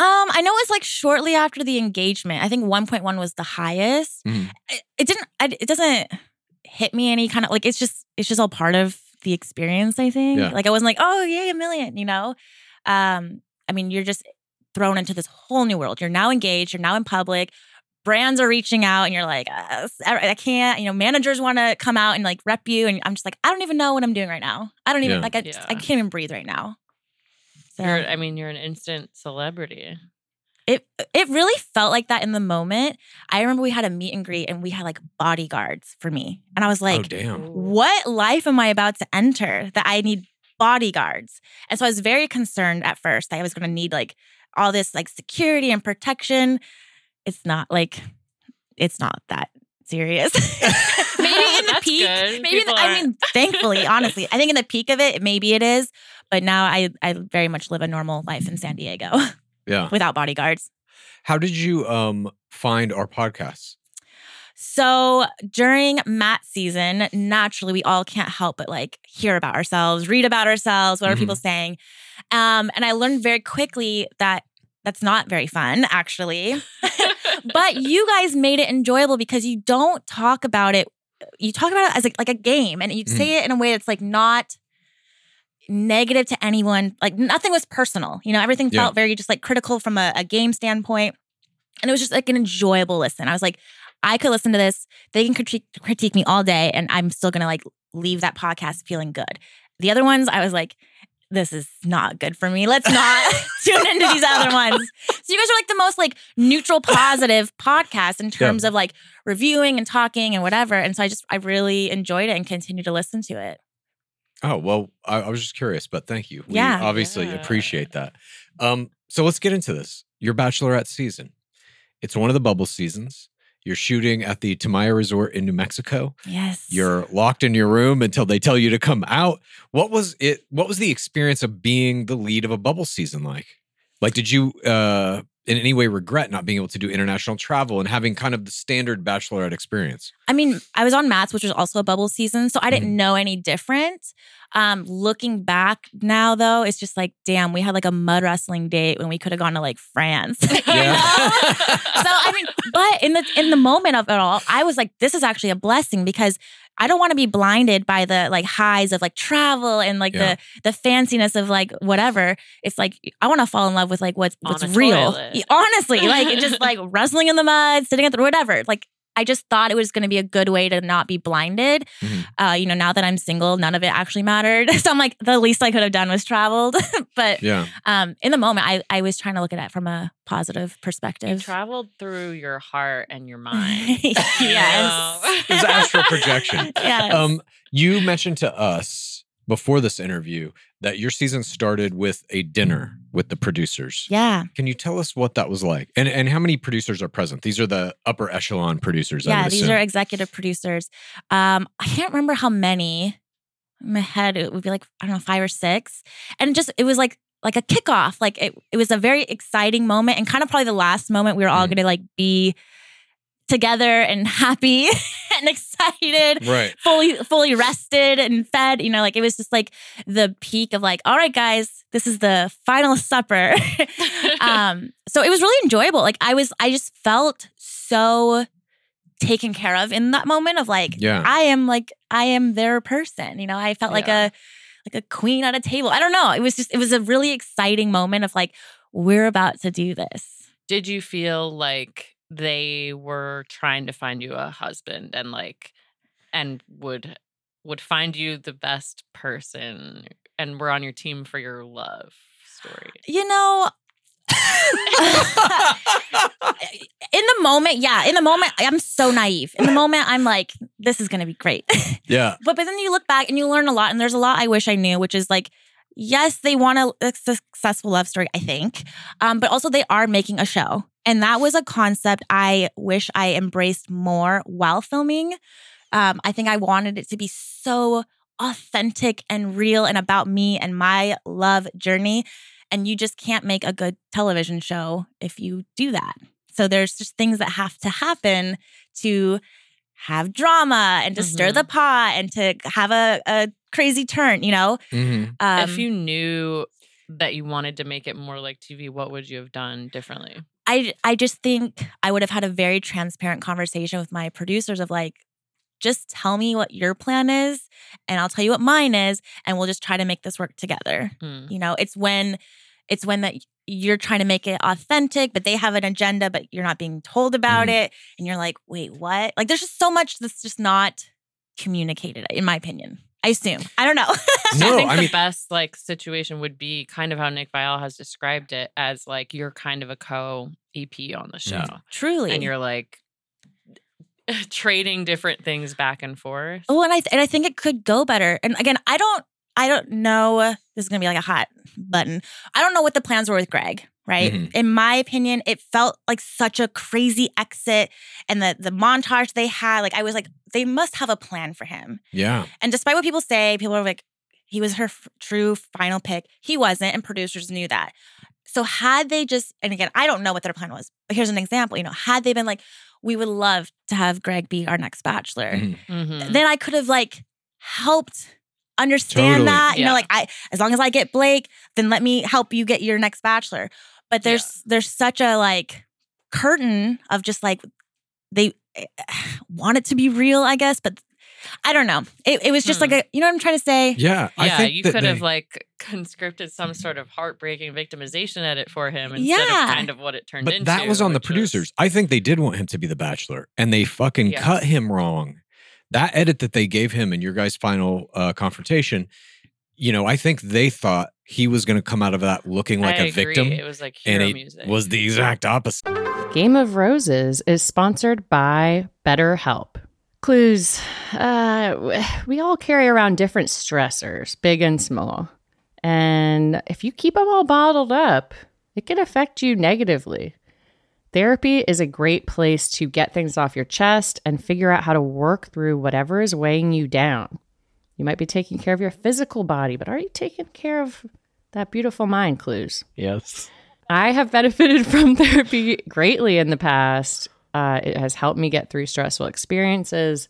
Um, I know it was like shortly after the engagement. I think 1.1 was the highest. Mhm. It, it didn't. I, it doesn't hit me any kind of like. It's just. It's just all part of the experience. I think. Yeah. Like I wasn't like, oh yay, a million. You know. Um. I mean, you're just thrown into this whole new world. You're now engaged. You're now in public. Brands are reaching out, and you're like, uh, I I can't. You know, managers want to come out and like rep you, and I'm just like, I don't even know what I'm doing right now. I don't even Yeah. like. I, just, I can't even breathe right now. So You're, I mean, you're an instant celebrity. it it really felt like that in the moment. I remember we had a meet and greet and we had like bodyguards for me. And I was oh, like, damn. what life am I about to enter that I need bodyguards? And so I was very concerned at first that I was going to need like all this like security and protection. It's not like it's not that serious. <laughs> maybe in the peak. good. Maybe in the, I mean, thankfully, honestly, I think in the peak of it, maybe it is. But now I I very much live a normal life in San Diego Yeah. <laughs> without bodyguards. How did you um find our podcasts? So during Matt season, naturally we all can't help but like hear about ourselves, read about ourselves, what are Mhm. people saying? Um, and I learned very quickly that that's not very fun, actually. <laughs> but you guys made it enjoyable because you don't talk about it. You talk about it as like, like a game, and you mm. say it in a way that's like not negative to anyone. Like nothing was personal. You know, everything Yeah. felt very just like critical from a, a game standpoint. And it was just like an enjoyable listen. I was like, I could listen to this. They can critique, critique me all day, and I'm still gonna like leave that podcast feeling good. The other ones, I was like, this is not good for me. Let's not <laughs> tune into these other ones. So you guys are like the most like neutral, positive <laughs> podcast in terms of like reviewing and talking and whatever. And so I just I really enjoyed it and continue to listen to it. Oh well, I, I was just curious, but thank you. We Yeah. obviously Yeah. appreciate that. Um, so let's get into this. Your bachelorette season. It's one of the bubble seasons. You're shooting at the Tamaya Resort in New Mexico. Yes. You're locked in your room until they tell you to come out. What was it? What was the experience of being the lead of a bubble season like? Like, did you uh, in any way regret not being able to do international travel and having kind of the standard bachelorette experience? I mean, I was on Matt's, which was also a bubble season, so I didn't Mhm. know any different. Um, looking back now, though, it's just like, damn, we had like a mud wrestling date when we could have gone to like France. <laughs> Yeah. so I mean, but in the in the moment of it all, I was like, this is actually a blessing because I don't want to be blinded by the like highs of like travel and like Yeah. the the fanciness of like whatever. It's like I want to fall in love with like what's On what's real. toilet. Honestly, like just like <laughs> wrestling in the mud, sitting at the whatever. Like I just thought it was going to be a good way to not be blinded. Mhm. Uh, you know, now that I'm single, none of it actually mattered. <laughs> So I'm like, the least I could have done was traveled. <laughs> but Yeah. um, in the moment, I, I was trying to look at it from a positive You perspective. traveled through your heart and your <laughs> mind. yes. It was astral projection. yes. Um, you mentioned to us before this interview that your season started with a dinner with the producers. yeah. Can you tell us what that was like? And and how many producers are present? These are the upper echelon producers. Yeah. These assume. are executive producers. Um, I can't remember how many. In my head, it would be like, I don't know, five or six. And just, it was like, like a kickoff. Like it, it was a very exciting moment and kind of probably the last moment we were all Mm. going to like be together and <laughs> happy <laughs> and excited. right. fully fully rested and fed you know like it was just like the peak of like all right guys this is the final supper <laughs> um so it was really enjoyable like i was i just felt so taken care of in that moment of like Yeah. i am like i am their person you know i felt like a like a queen at a table i don't know it was just it was a really exciting moment of like we're about to do this Did you feel like they were trying to find you a husband and like and would would find you the best person and were on your team for your love story? you know <laughs> <laughs> in the moment, yeah, in the moment, I'm so naive. In the moment, I'm like, this is gonna be great. <laughs> Yeah. but but then you look back and you learn a lot, and there's a lot I wish I knew, which is like, yes, they want a, a successful love story, I think, um, but also they are making a show, and that was a concept I wish I embraced more while filming. Um, I think I wanted it to be so authentic and real and about me and my love journey. And you just can't make a good television show if you do that. So there's just things that have to happen to have drama and to stir Mhm. the pot and to have a, a crazy turn, you know? Mhm. Um, if you knew that you wanted to make it more like TV, what would you have done differently? I I just think I would have had a very transparent conversation with my producers of like, just tell me what your plan is, and I'll tell you what mine is, and we'll just try to make this work together. Hmm. You know, it's when it's when that you're trying to make it authentic, but they have an agenda, but you're not being told about Mhm. it, and you're like, wait, what? Like, there's just so much that's just not communicated, in my opinion. I assume. I don't know. <laughs> No, I think I the mean- best like situation would be kind of how Nick Viall has described it as like you're kind of a co EP on the show, Truly. and you're like <laughs> trading different things back and forth. Oh, and I th- and I think it could go better. And again, I don't I don't know. This is gonna be like a hot button. I don't know what the plans were with Greg. Right? Mhm. In my opinion, it felt like such a crazy exit and the the montage they had, like I was like they must have a plan for him. Yeah. And despite what people say, people are like he was her f- true final pick. He wasn't and producers knew that. So had they just and again, I don't know what their plan was. But here's an example, you know, had they been like we would love to have Greg be our next bachelor Mhm. Mhm. then I could have like helped understand Totally. that. You Yeah. know, like I as long as I get Blake, then let me help you get your next bachelor. But there's there's such a like curtain of just like they eh, want it to be real, I guess, but I don't know. It, it was just Hmm. like a you know what I'm trying to say? Yeah. I yeah, think you that could have like conscripted some sort of heartbreaking victimization edit for him instead Yeah. of kind of what it turned But into. that was on the which producers. I think they did want him to be the bachelor and they fucking Yes. cut him wrong. That edit that they gave him in your guys' final uh, confrontation, you know, I think they thought he was going to come out of that looking like I a agree. victim. It was like And hero it music. was the exact opposite. Game of Roses is sponsored by BetterHelp. Clues. Uh, we all carry around different stressors, big and small. And if you keep them all bottled up, it can affect you negatively. Therapy is a great place to get things off your chest and figure out how to work through whatever is weighing you down. You might be taking care of your physical body, but are you taking care of that beautiful mind, Clues? Yes. I have benefited <laughs> from therapy greatly in the past. Uh, it has helped me get through stressful experiences,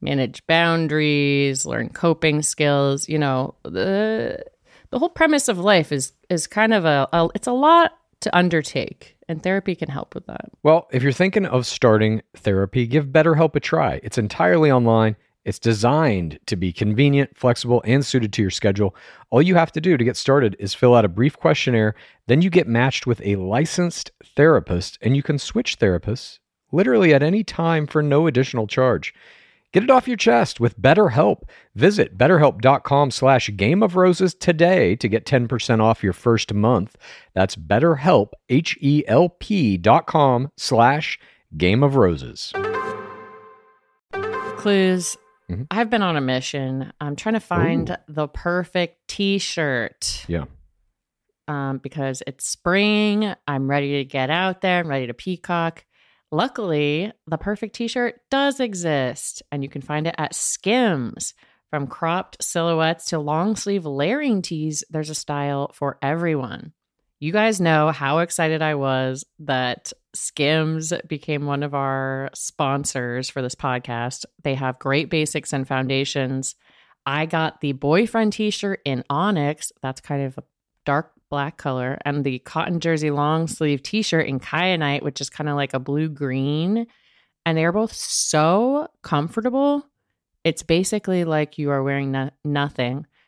manage boundaries, learn coping skills. You know, the the whole premise of life is is kind of a, a it's a lot to undertake, and therapy can help with that. Well, if you're thinking of starting therapy, give BetterHelp a try. It's entirely online. It's designed to be convenient, flexible, and suited to your schedule. All you have to do to get started is fill out a brief questionnaire. Then you get matched with a licensed therapist, and you can switch therapists literally at any time for no additional charge. Get it off your chest with BetterHelp. Visit betterhelp.com slash game of roses today to get 10% off your first month. That's betterhelp, H-E-L-P dot com slash game of roses. Clues. Mhm. I've been on a mission. I'm trying to find the perfect T-shirt. Yeah. um, because it's spring. I'm ready to get out there. I'm ready to peacock. Luckily, the perfect t shirt does exist, and you can find it at Skims. From cropped silhouettes to long sleeve layering tees, there's a style for everyone. You guys know how excited I was that Skims became one of our sponsors for this podcast. They have great basics and foundations. I got the boyfriend t shirt in Onyx. That's kind of a dark black color, and the cotton jersey long sleeve t shirt in Kyanite, which is kind of like a blue green. And they're both so comfortable. It's basically like you are wearing no- nothing.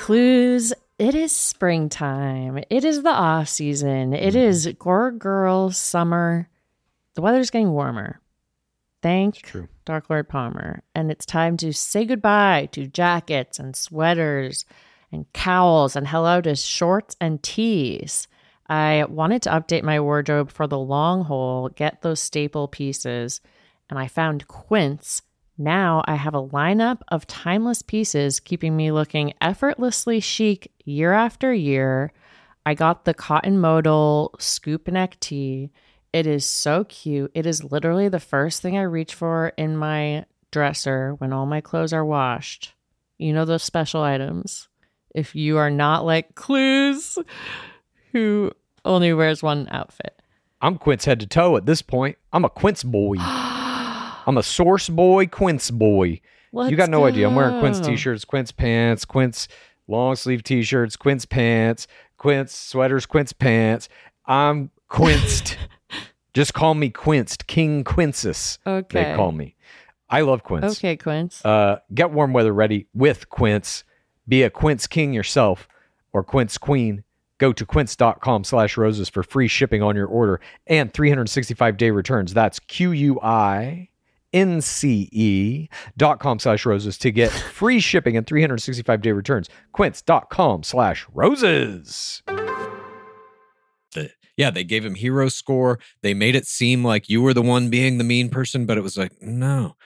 Clues. It is springtime. It is the off season. It mm-hmm. is Gore Girl summer. The weather's getting warmer. Thank true. Dark Lord Palmer. And it's time to say goodbye to jackets and sweaters and cowls and hello to shorts and tees. I wanted to update my wardrobe for the long haul, get those staple pieces, and I found Quince. Now I have a lineup of timeless pieces keeping me looking effortlessly chic year after year. I got the cotton modal scoop neck tee. It is so cute. It is literally the first thing I reach for in my dresser when all my clothes are washed. You know those special items. If you are not like Clues, who only wears one outfit. I'm Quince head to toe at this point. I'm a Quince boy. <gasps> <gasps> <gasps> I'm a source boy, Quince boy. you got no idea. I'm wearing Quince t-shirts, Quince pants, Quince long sleeve t-shirts, Quince pants, Quince sweaters, Quince pants. I'm quinced. <laughs> Just call me quinced. King Quinces. Okay. They call me. I love Quince. Okay, Quince. Uh, get warm weather ready with Quince. Be a Quince king yourself or Quince queen. Go to quince.com slash roses for free shipping on your order and 365 day returns. That's Q-U-I N-C-E dot com slash roses to get <laughs> free shipping and 365 day returns. Quince.com slash roses. the yeah they gave him hero score. They made it seem like you were the one being the mean person but it was like no.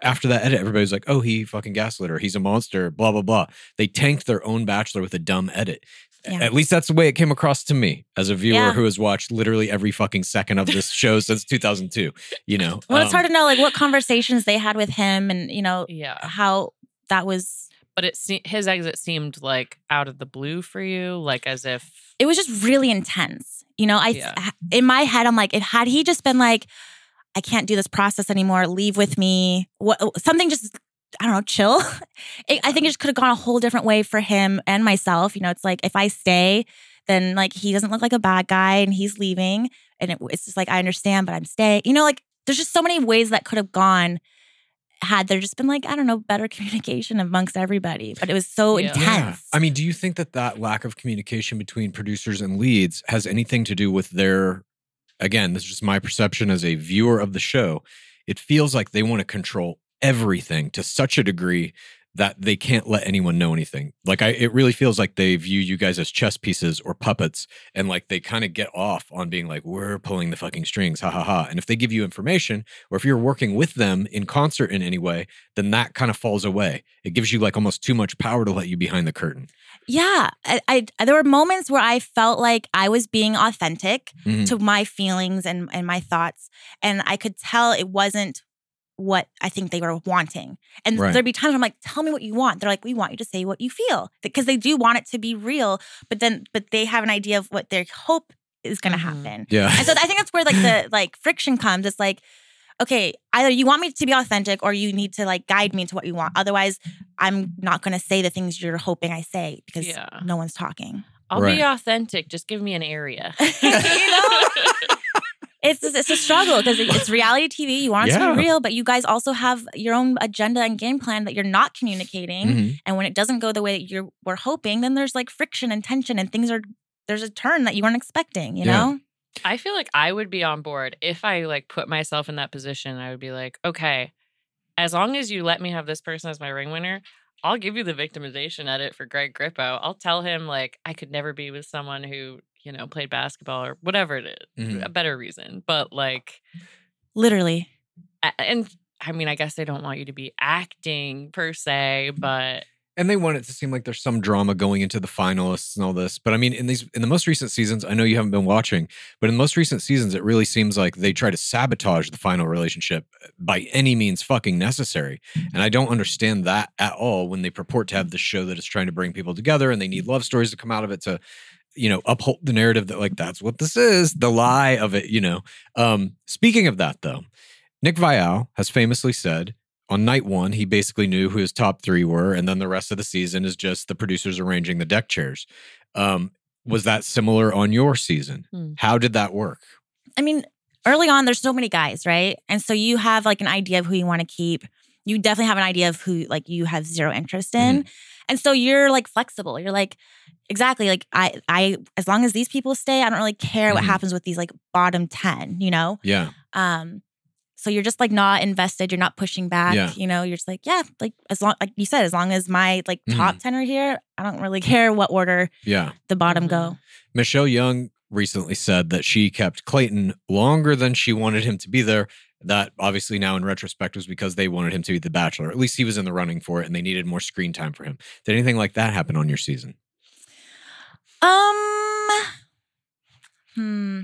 After that edit everybody was like oh he fucking gaslit her. He's a monster blah blah blah. They tanked their own bachelor with a dumb edit Yeah. at least that's the way it came across to me as a viewer Yeah. who has watched literally every fucking second of this show <laughs> since 2002 you know Well, it's Um, hard to know like what conversations they had with him, and you know Yeah. how that was. But it se- his exit seemed like out of the blue for you, like as if It was just really intense. You know, I Yeah. in my head, I'm like, if had he just been like, I can't do this process anymore, leave with me, what something just. I don't know, chill. <laughs> It, I think it just could have gone a whole different way for him and myself. You know, it's like if I stay, then like he doesn't look like a bad guy and he's leaving. And it, it's just like, I understand, but I'm staying. You know, like there's just so many ways that could have gone had there just been like, I don't know, better <laughs> communication amongst everybody. But it was so Yeah. intense. Yeah. I mean, do you think that that lack of communication between producers and leads has anything to do with their, again, this is just my perception as a viewer of the show. It feels like they want to control everything to such a degree that they can't let anyone know anything. Like I it really feels like they view you guys as chess pieces or puppets and like they kind of get off on being like we're pulling the fucking strings ha ha ha. And if they give you information or if you're working with them in concert in any way, then that kind of falls away. It gives you like almost too much power to let you behind the curtain. Yeah, I, I there were moments where I felt like I was being authentic Mhm. to my feelings and and my thoughts, and I could tell it wasn't what I think they were wanting. And Right. there'd be times where I'm like, "Tell me what you want." They're like, "We want you to say what you feel," because they do want it to be real, but then but they have an idea of what their hope is going to Mhm. happen. Yeah. And so I think that's where like the <clears throat> like friction comes. It's like, okay, either you want me to be authentic or you need to like guide me to what you want. Otherwise, I'm not going to say the things you're hoping I say because Yeah. no one's talking. I'll Right. be authentic. Just give me an area. <laughs> you know, <laughs> <laughs> it's it's a struggle because it's reality TV. You want it to be real, but you guys also have your own agenda and game plan that you're not communicating. Mhm. And when it doesn't go the way that you were hoping, then there's like friction and tension, and things are there's a turn that you weren't expecting. You Yeah. know. I feel like I would be on board if I like put myself in that position. I would be like, okay, as long as you let me have this person as my ring winner, I'll give you the victimization edit for Greg Grippo. I'll tell him like I could never be with someone who you know played basketball or whatever it is, Mhm. a better reason. But like, Literally. and I mean, I guess they don't want you to be acting per se, but And they want it to seem like there's some drama going into the finalists and all this. But I mean, in these in the most recent seasons, I know you haven't been watching, but in the most recent seasons, it really seems like they try to sabotage the final relationship by any means fucking necessary. And I don't understand that at all when they purport to have this show that is trying to bring people together and they need love stories to come out of it to you know uphold the narrative that like that's what this is the lie of it you know um speaking of that though nick viall has famously said on night one, he basically knew who his top three were, and then the rest of the season is just the producers arranging the deck chairs. Um, was that similar on your season? Hmm. How did that work? I mean, early on, there's so many guys, right? And so you have like an idea of who you want to keep. You definitely have an idea of who like you have zero interest in. And so you're like flexible. You're like, exactly, like I I as long as these people stay, I don't really care what Mhm. happens with these like bottom 10, you know? Yeah, Um so you're just like not invested, you're not pushing back, Yeah. you know, you're just like, yeah, like as long like you said, as long as my like Mm-hmm. top 10 are here, I don't really care what order yeah. the bottom Mhm. go. Michelle Young recently said that she kept Clayton longer than she wanted him to be there. That obviously now in retrospect was because they wanted him to be the bachelor. At least he was in the running for it and they needed more screen time for him. Did anything like that happen on your season? Um hmm.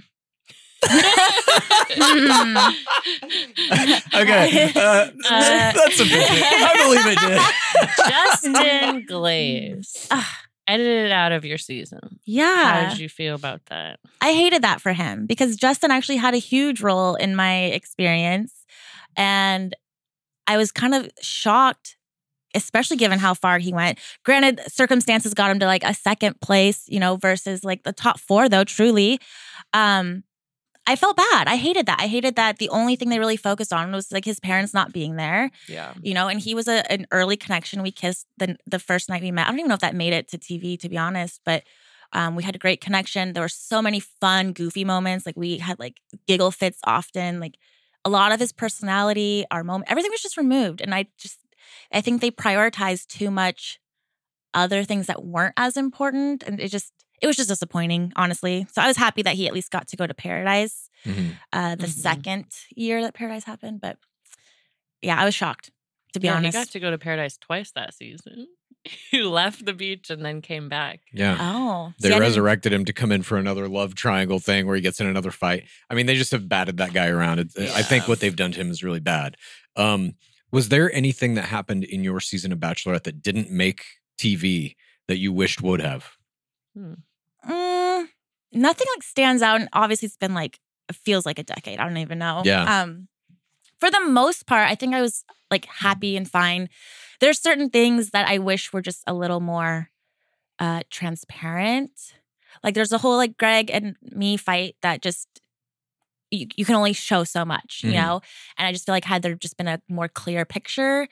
Hmm. <laughs> okay. Uh, that's a bit. I believe it did. <laughs> Justin Glaze Ah. Edited out of your season. Yeah. How did you feel about that? I hated that for him because Justin actually had a huge role in my experience. And I was kind of shocked, especially given how far he went. Granted, circumstances got him to like a second place, you know, versus like the top four, though, truly. Um, I felt bad. I hated that. I hated that the only thing they really focused on was like his parents not being there, Yeah. you know, and he was a, an early connection. We kissed the the first night we met. I don't even know if that made it to TV, to be honest, but Um, we had a great connection. There were so many fun, goofy moments. Like we had like giggle fits often. Like a lot of his personality, our moment, everything was just removed. And I just, I think they prioritized too much other things that weren't as important. And it just, it was just disappointing, honestly. So I was happy that he at least got to go to Paradise Mhm. uh, the Mhm. second year that Paradise happened. But yeah, I was shocked, to be yeah, honest. he got to go to Paradise twice that season. <laughs> he left the beach and then came back. Yeah. oh, They see, resurrected him to come in for another love triangle thing where he gets in another fight. I mean, they just have batted that guy around. It, I think what they've done to him is really bad. Um, was there anything that happened in your season of Bachelorette that didn't make TV that you wished would have? Mm, nothing like stands out. And obviously, it's been like it feels like a decade. I don't even know. Yeah. Um, for the most part, I think I was like happy and fine. There's certain things that I wish were just a little more uh transparent. Like there's a whole like Greg and me fight that just you, you can only show so much, you Mhm. know? And I just feel like had there just been a more clear picture,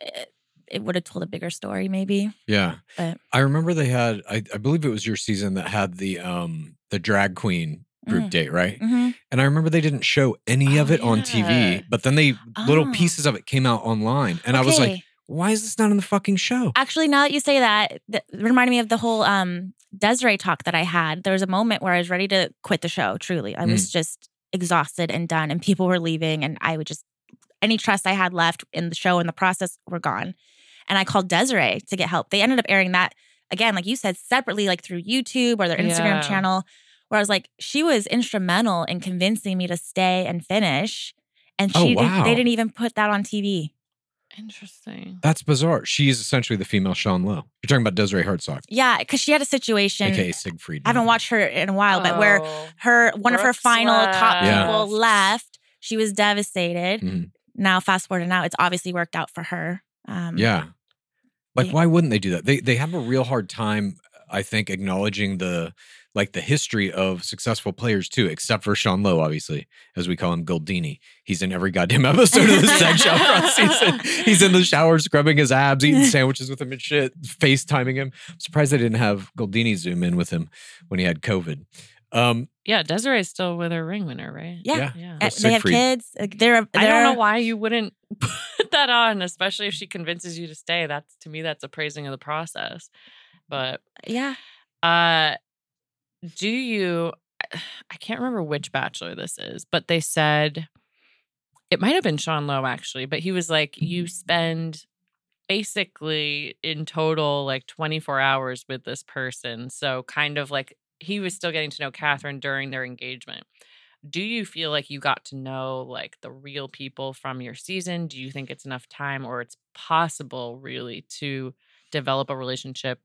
it, it would have told a bigger story, maybe. Yeah. But- I remember they had I, I believe it was your season that had the um the drag queen group Mm. date, right? Mhm. And I remember they didn't show any of Oh, it on. TV, but then they little Oh. pieces of it came out online. And I was like, why is this not in the fucking show? Actually, now that you say that, that reminded me of the whole um Desiree talk that I had. There was a moment where I was ready to quit the show. Truly, I Mm. was just exhausted and done, and people were leaving, and I would just any trust I had left in the show and the process were gone. And I called Desiree to get help. They ended up airing that again, like you said, separately, like through YouTube or their Instagram Yeah. channel. Where I was like, she was instrumental in convincing me to stay and finish, and Oh, she did, they didn't even put that on TV. Interesting. That's bizarre. She's essentially the female Sean Lowe. You're talking about Desiree Hartsock, Yeah, because she had a situation. aka Siegfried. I haven't watched her in a while, but where Oh. her one of her Brooks final top left. people left, she was devastated. Mhm. Now, fast forward to now, it's obviously worked out for her. Um, Yeah. Like, Yeah. why wouldn't they do that? They they have a real hard time, I think, acknowledging the like the history of successful players too, except for Sean Lowe, obviously, as we call him Goldini. He's in every goddamn <laughs> episode of the sex shop across season. <laughs> He's in the shower scrubbing his abs, eating sandwiches with him and shit, FaceTiming him. I'm surprised they didn't have Goldini zoom in with him when he had COVID. Um, Yeah, Desiree's still with her ring winner, right? Yeah. Yeah. Yeah. They have kids. Like, They're, I don't know why you wouldn't <laughs> put that on, especially if she convinces you to stay. That's to me, that's appraising of the process. But Yeah. uh do you I can't remember which bachelor this is, but they said it might have been Sean Lowe actually, but he was like, you spend basically in total like 24 hours with this person. So kind of like he was still getting to know Catherine during their engagement. Do you feel like you got to know like the real people from your season? Do you think it's enough time or it's possible really to develop a relationship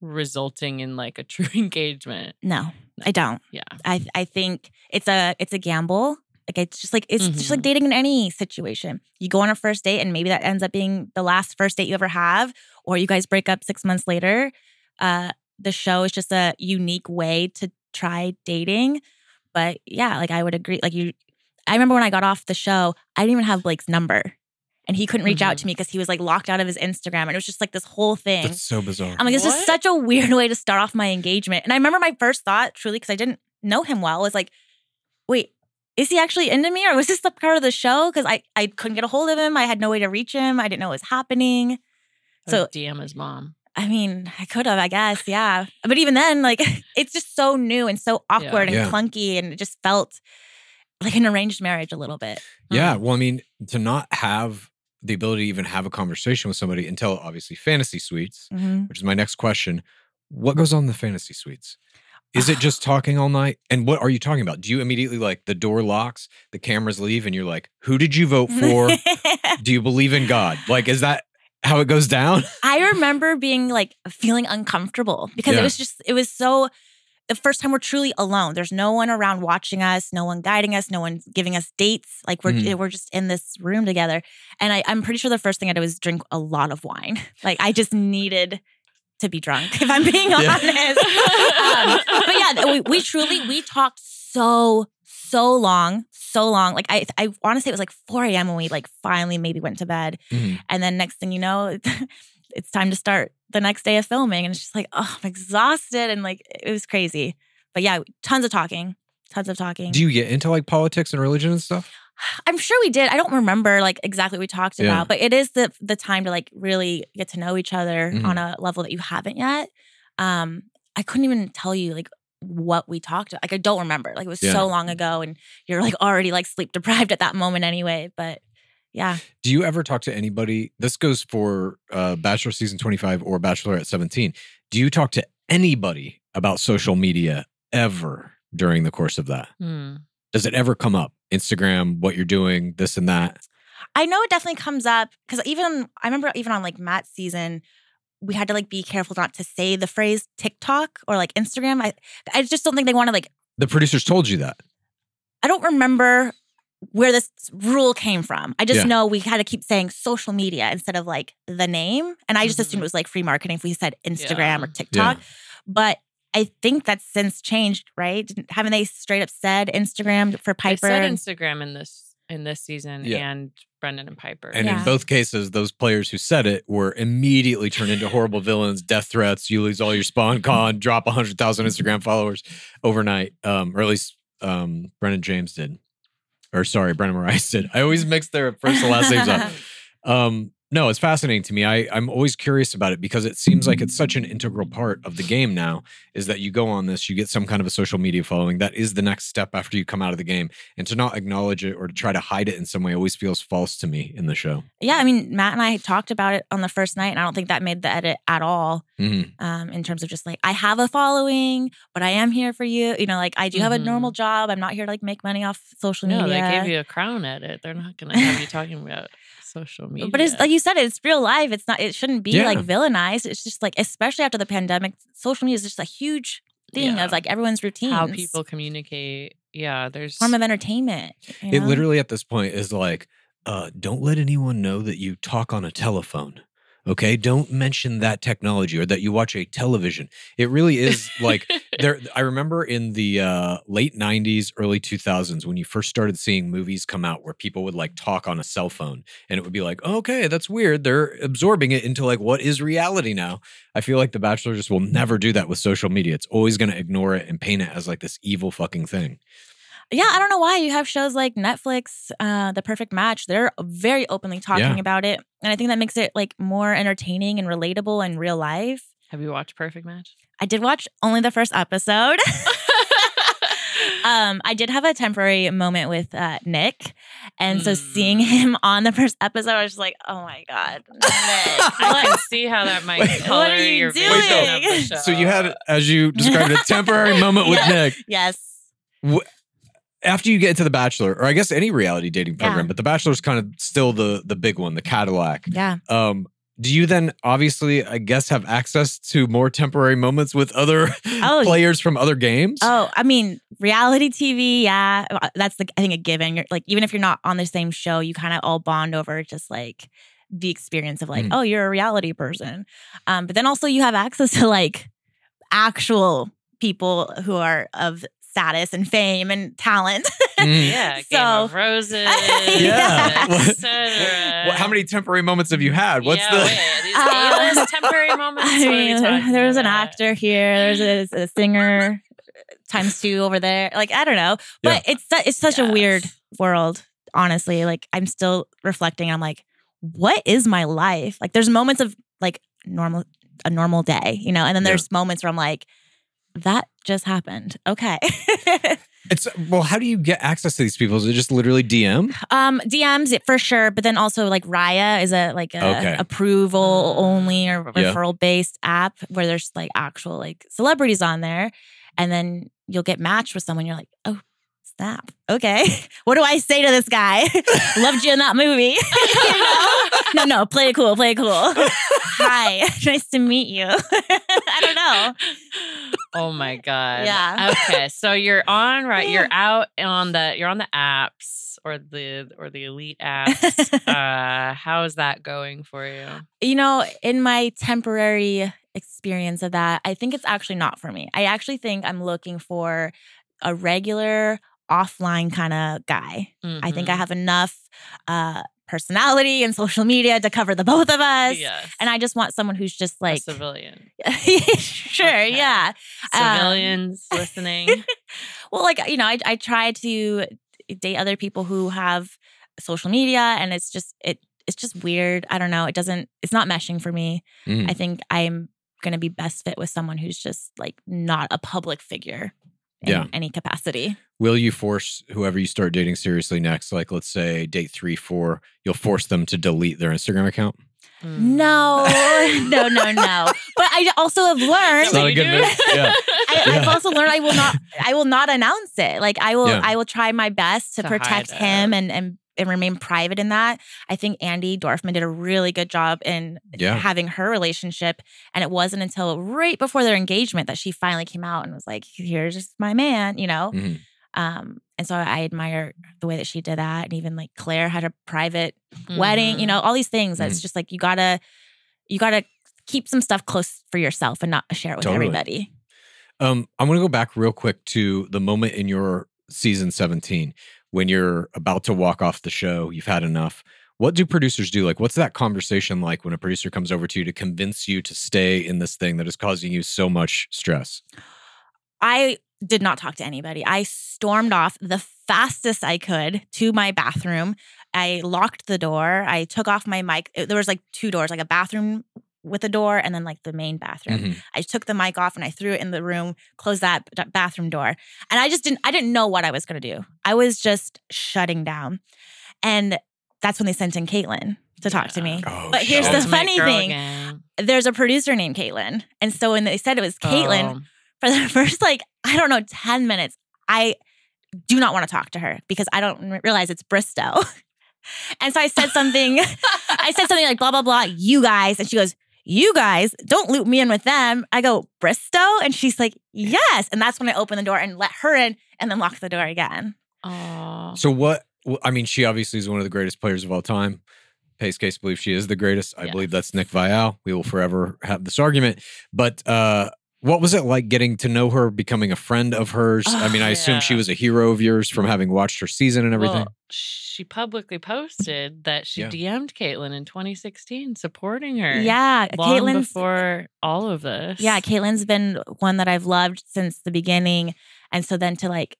resulting in like a <laughs> true engagement? No, I don't. Yeah. I I think it's a it's a gamble. Like it's just like it's just like Mhm. dating in any situation. You go on a first date and maybe that ends up being the last first date you ever have, or you guys break up six months later. Uh, the show is just a unique way to try dating. But yeah, like I would agree. Like you, I remember when I got off the show, I didn't even have Blake's number, and he couldn't reach out to mm-hmm. me because he was like locked out of his Instagram, and it was just like this whole thing. that's so bizarre. I'm like, this is such a weird way to start off my engagement. And I remember my first thought, truly, because I didn't know him well, was like, wait, is he actually into me or was this the part of the show? Because I, I couldn't get a hold of him. I had no way to reach him. I didn't know what was happening. Oh, so So- DM his mom. I mean, I could have, I guess, yeah. But even then, like, <laughs> it's just so new and so awkward Yeah. and clunky. And it just felt like an arranged marriage a little bit. Yeah. Well, I mean, to not have the ability to even have a conversation with somebody until obviously fantasy suites, Mhm. which is my next question. What goes on in the fantasy suites? Is it just <sighs> talking all night? And what are you talking about? Do you immediately like the door locks, the cameras leave, and you're like, who did you vote <laughs> for? Do you believe in God? Like, is that how it goes down? <laughs> I remember being like feeling uncomfortable because Yeah. it was just, it was so, the first time we're truly alone. There's no one around watching us, no one guiding us, no one giving us dates. Like we're, Mhm. we're just in this room together. And I, I'm pretty sure the first thing I did was drink a lot of wine. <laughs> Like I just needed to be drunk, if I'm being <laughs> Yeah. honest. Um, but yeah, we, we truly, we talked so, so long, so long. Like I, I want to say it was like 4 a.m. when we like finally maybe went to bed. Mhm. And then next thing you know, <laughs> it's time to start the next day of filming. And it's just like, oh, I'm exhausted. And like, it was crazy. But yeah, tons of talking, tons of talking. Do you get into like politics and religion and stuff? <sighs> I'm sure we did. I don't remember like exactly what we talked Yeah. about, but it is the the time to like really get to know each other Mhm. on a level that you haven't yet. Um, I couldn't even tell you like what we talked about. Like I don't remember. Like it was Yeah. so long ago and you're like already like sleep deprived at that moment anyway. But yeah. Do you ever talk to anybody? This goes for uh, Bachelor season 25 or Bachelorette 17. Do you talk to anybody about social media ever during the course of that? Hmm. Does it ever come up? Instagram, what you're doing, this and that? I know it definitely comes up because even I remember even on like Matt's season, we had to like be careful not to say the phrase TikTok or like Instagram. I I just don't think they want to like The producers told you that. I don't remember where this rule came from. I just Yeah. know we had to keep saying social media instead of like the name. And I just Mhm. assumed it was like free marketing if we said Instagram Yeah. or TikTok. But I think that's since changed, right? Didn't- Haven't they straight up said Instagram for I Pieper? said and- Instagram in this in this season Yeah. and Brendan and Pieper. And Yeah. in both cases, those players who said it were immediately turned into <laughs> horrible villains, death threats. You lose all your spon con, drop 100,000 Instagram followers overnight. Um, or at least um, Brendan James did. Or sorry, Brendan Morais did. I always mix their first and last names up. <laughs> Um, no, it's fascinating to me. I, I'm always curious about it because it seems like it's such an integral part of the game now. Is that you go on this, you get some kind of a social media following. That is the next step after you come out of the game, and to not acknowledge it or to try to hide it in some way always feels false to me in the show. yeah, I mean, Matt and I talked about it on the first night, and I don't think that made the edit at all. Mhm. um, in terms of just like I have a following, but I am here for you. You know, like I do have a Mhm. normal job. I'm not here to like make money off social no, media. No, they gave you a crown edit. They're not going to have you talking about social media. but it's like you said, it's real life. It's not. It shouldn't be Yeah. like villainized. It's just like, especially after the pandemic, social media is just a huge thing Yeah. of like everyone's routine. how people communicate. Yeah, there's form of entertainment. you It literally at this point is like, uh, don't let anyone know that you talk on a telephone. Okay, don't mention that technology or that you watch a television. It really is like <laughs> there. I remember in the uh, late '90s, early 2000s, when you first started seeing movies come out where people would like talk on a cell phone, and it would be like, okay, that's weird. They're absorbing it into like what is reality now. I feel like The Bachelor just will never do that with social media. It's always going to ignore it and paint it as like this evil fucking thing. Yeah, I don't know why you have shows like Netflix, uh, The Perfect Match. They're very openly talking Yeah. about it, and I think that makes it like more entertaining and relatable in real life. Have you watched Perfect Match? I did watch only the first episode. <laughs> um, I did have a temporary moment with uh, Nick, and so seeing Mm. him on the first episode, I was just like, "Oh my god, Nick! <laughs> I can see how that might <laughs> Wait. color What are you your vision of the doing? So you had, as you described, a temporary moment with Yeah. Nick. yes, After you get into The Bachelor, or I guess any reality dating Yeah. program, but The Bachelor's kind of still the the big one, the Cadillac. yeah, Um, do you then obviously, I guess, have access to more temporary moments with other <laughs> Oh. players from other games? Oh, I mean, reality TV, yeah, uh, that's the I think a given. You're like, even if you're not on the same show, you kind of all bond over just like the experience of like, Mhm. oh, you're a reality person. Um, but then also you have access to like actual people who are of status and fame and talent. Mm. <laughs> Yeah, Game So- of <laughs> Roses. Yeah. etc. What- how many temporary moments have you had? What's yeah, the? wait, these Uh, A-list temporary <laughs> moments. I What mean, talking there's an actor here. There's a, a singer times two over there. Like I don't know, but it's it's such a weird world. Honestly, like I'm still reflecting. I'm like, what is my life? Like there's moments of like normal a normal day, you know, and then Yeah. there's moments where I'm like, that just happened. Okay. <laughs> It's well, how do you get access to these people? Is it just literally DM? Um, DMs for sure, but then also like Raya is a like a Okay. approval only or referral based app where there's like actual like celebrities on there, and then you'll get matched with someone. You're like, oh snap, okay, <laughs> what do I say to this guy? <laughs> Loved you in that movie. <laughs> You know? No, no, play it cool, play it cool. Hi, nice to meet you. I don't know. Oh my god. Yeah. Okay, so you're on right. You're out on the. You're on the apps or the or the elite apps. uh, how is that going for you? you know, in my temporary experience of that, I think it's actually not for me. I actually think I'm looking for a regular offline kind of guy. I think I Mhm. have enough uh personality and social media to cover the both of us. Yes. And I just want someone who's just like A civilian. <laughs> sure, Okay. yeah. Um, Civilians listening. <laughs> Well, like, you know, I, I try to date other people who have social media and it's just, it, it's just weird. I don't know. It doesn't, it's not meshing for me. Mm. I think I'm going to be best fit with someone who's just like not a public figure in Yeah. any capacity. Will you force whoever you start dating seriously next, like let's say date three, four, you'll force them to delete their Instagram account? Mm. No, <laughs> no, no, no. But I also have learned. It's not a good move. Yeah. <laughs> I, I've Yeah. also learned I will not. I will not announce it. Like I will. Yeah. I will try my best to, To protect him and and and remain private in that. I think Andi Dorfman did a really good job in Yeah. having her relationship, and it wasn't until right before their engagement that she finally came out and was like, "Here's my man," you know. Mhm. Um, and so I admire the way that she did that, and even like Claire had a private wedding, you Mhm. know, all these things. That's Mhm. just like you gotta, you gotta keep some stuff close for yourself and not share it with Totally. everybody. Um, I'm going to go back real quick to the moment in your season 17 when you're about to walk off the show. You've had enough. What do producers do? Like, what's that conversation like when a producer comes over to you to convince you to stay in this thing that is causing you so much stress? I did not talk to anybody. I stormed off the fastest I could to my bathroom. I locked the door. I took off my mic. There was like two doors, like a bathroom with a door and then like the main bathroom. Mhm. I took the mic off and I threw it in the room, closed that b- bathroom door. And I just didn't I didn't know what I was going to do. I was just shutting down. And that's when they sent in Kaitlyn to talk to me. Oh, But here's the funny thing. gang. There's a producer named Caitlin. And so when they said it was Caitlin, Oh. for the <laughs> first like I don't know 10 minutes I do not want to talk to her because I don't realize it's Bristowe. <laughs> and so I said something I said something like blah blah blah you guys and she goes you guys don't loop me in with them. I go Bristowe and she's like yes and that's when I open the door and let her in and then lock the door again. Aw. So, what? I mean, she obviously is one of the greatest players of all time. Pace Case believes she is the greatest. I Yes. believe that's Nick Viall. We will forever have this argument. But uh, what was it like getting to know her, becoming a friend of hers? I mean, I ah, assume she was a hero of yours from having watched her season and everything. Well, she publicly posted that she Yeah. DM'd Kaitlyn in 2016, supporting her. Yeah, long Kaitlyn's before all of this. Yeah, Kaitlyn's been one that I've loved since the beginning. And so then to like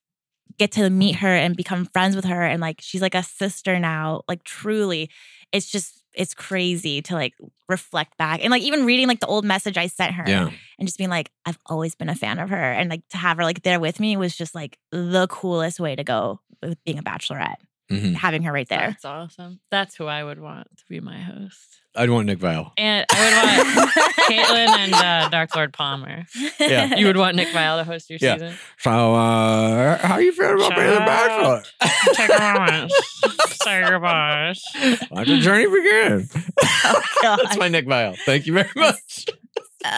get to meet her and become friends with her and like she's like a sister now, like truly, it's just it's crazy to like reflect back and like even reading like the old message I sent her yeah. and just being like, I've always been a fan of her. And like to have her like there with me was just like the coolest way to go with being a bachelorette, Mhm. having her right there. That's awesome. That's who I would want to be my host. I'd want Nick Viall. And I would want <laughs> Kaitlyn and uh, Dark Lord Palmer. Yeah. You would want Nick Viall to host your Yeah. season? So, uh, how you feeling about being the Bachelor? Take a moment. Say your goodbyes. <laughs> Let the journey begin. Oh, God. <laughs> That's my Nick Viall. Thank you very much.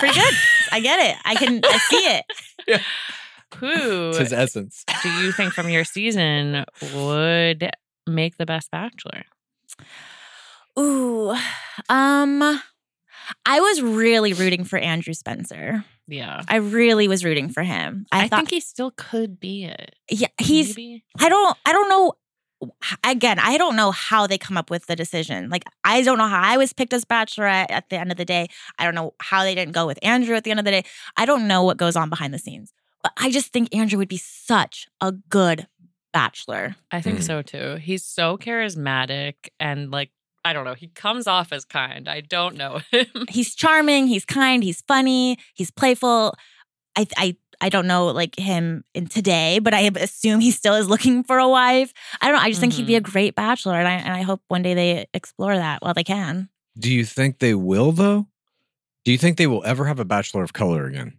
Pretty good. I get it. I can I see it. Yeah. Who It's his essence. do you think from your season would make the best bachelor? Ooh, um, I was really rooting for Andrew Spencer. Yeah. I really was rooting for him. I, I, thought, think he still could be it. yeah, he's. Maybe. I don't. I don't know. Again, I don't know how they come up with the decision. Like, I don't know how I was picked as Bachelorette at the end of the day. I don't know how they didn't go with Andrew at the end of the day. I don't know what goes on behind the scenes. But I just think Andrew would be such a good Bachelor. I think Mhm. so too. He's so charismatic and like I don't know. He comes off as kind. I don't know <laughs> him. He's charming. He's kind. He's funny. He's playful. I I I don't know like him in today, but I assume he still is looking for a wife. I don't know. I just think he'd be a mm-hmm. great bachelor, and I and I hope one day they explore that while they can. Do you think they will, though? Do you think they will ever have a Bachelor of Color again?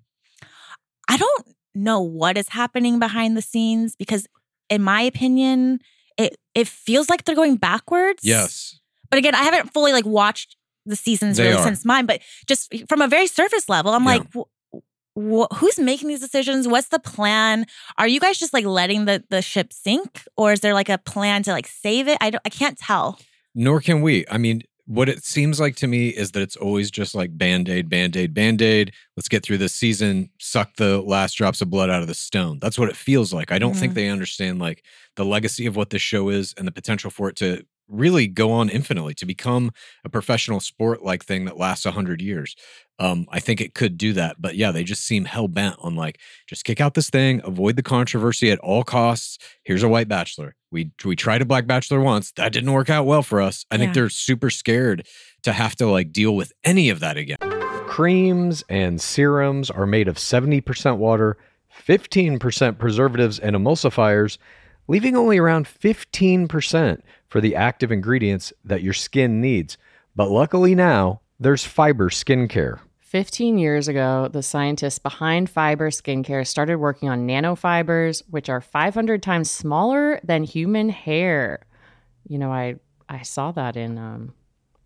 I don't know what is happening behind the scenes because, in my opinion, it it feels like they're going backwards. Yes. But again, I haven't fully like watched the seasons They really are. since mine. But just from a very surface level, I'm Yeah. like, wh- wh- who's making these decisions? What's the plan? Are you guys just like letting the the ship sink, or is there like a plan to like save it? I don't. I can't tell. Nor can we. I mean, what it seems like to me is that it's always just like band aid, band aid, band aid. Let's get through this season, suck the last drops of blood out of the stone. That's what it feels like. I don't think Mhm. they understand like the legacy of what this show is and the potential for it to really go on infinitely to become a professional sport like thing that lasts 100 years. Um i think it could do that but yeah they just seem hell-bent on like just kick out this thing avoid the controversy at all costs. Here's a white bachelor. We we tried a black bachelor once. That didn't work out well for us. I think they're super scared to have to like deal with any of that again. Creams and serums are made of 70% water, 15% preservatives and emulsifiers, leaving only around 15% for the active ingredients that your skin needs. But luckily now, there's fiber skincare. 15 years ago, the scientists behind fiber skincare started working on nanofibers, which are 500 times smaller than human hair. You know, I I saw that in um,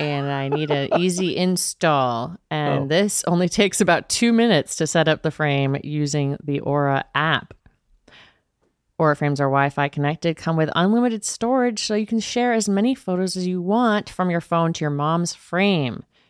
and I need an easy install. And Oh. this only takes about two minutes to set up the frame using the Aura app. Aura frames are Wi Fi connected, come with unlimited storage, so you can share as many photos as you want from your phone to your mom's frame.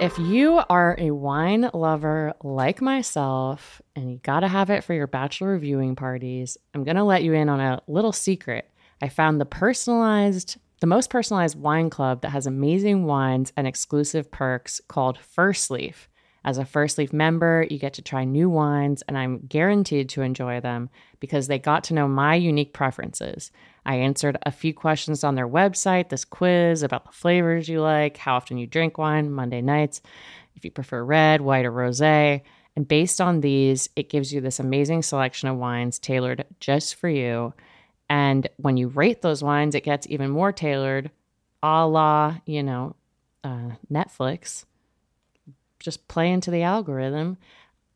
If you are a wine lover like myself and you got to have it for your bachelor viewing parties, I'm going to let you in on a little secret. I found the personalized, the most personalized wine club that has amazing wines and exclusive perks called First Leaf. As a First Leaf member, you get to try new wines, and I'm guaranteed to enjoy them because they got to know my unique preferences. I answered a few questions on their website, this quiz about the flavors you like, how often you drink wine, Monday nights, if you prefer red, white, or rose. And based on these, it gives you this amazing selection of wines tailored just for you. And when you rate those wines, it gets even more tailored, a la, you know, uh, Netflix. Just play into the algorithm.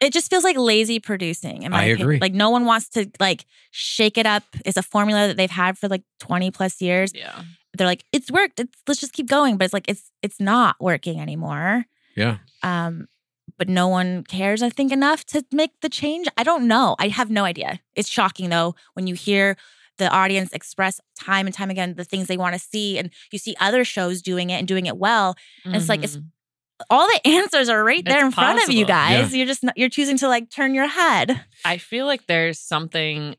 It just feels like lazy producing. In my I opinion. agree. Like no one wants to like shake it up. It's a formula that they've had for like 20 plus years. Yeah. They're like, it's worked. It's, let's just keep going. But it's like it's it's not working anymore. Yeah. Um, but no one cares, I think, enough to make the change. I don't know. I have no idea. It's shocking though when you hear the audience express time and time again the things they want to see, and you see other shows doing it and doing it well. And It's like it's- Mhm. All the answers are right there It's in front of you guys. You're just not, you're choosing to like turn your head. I feel like there's something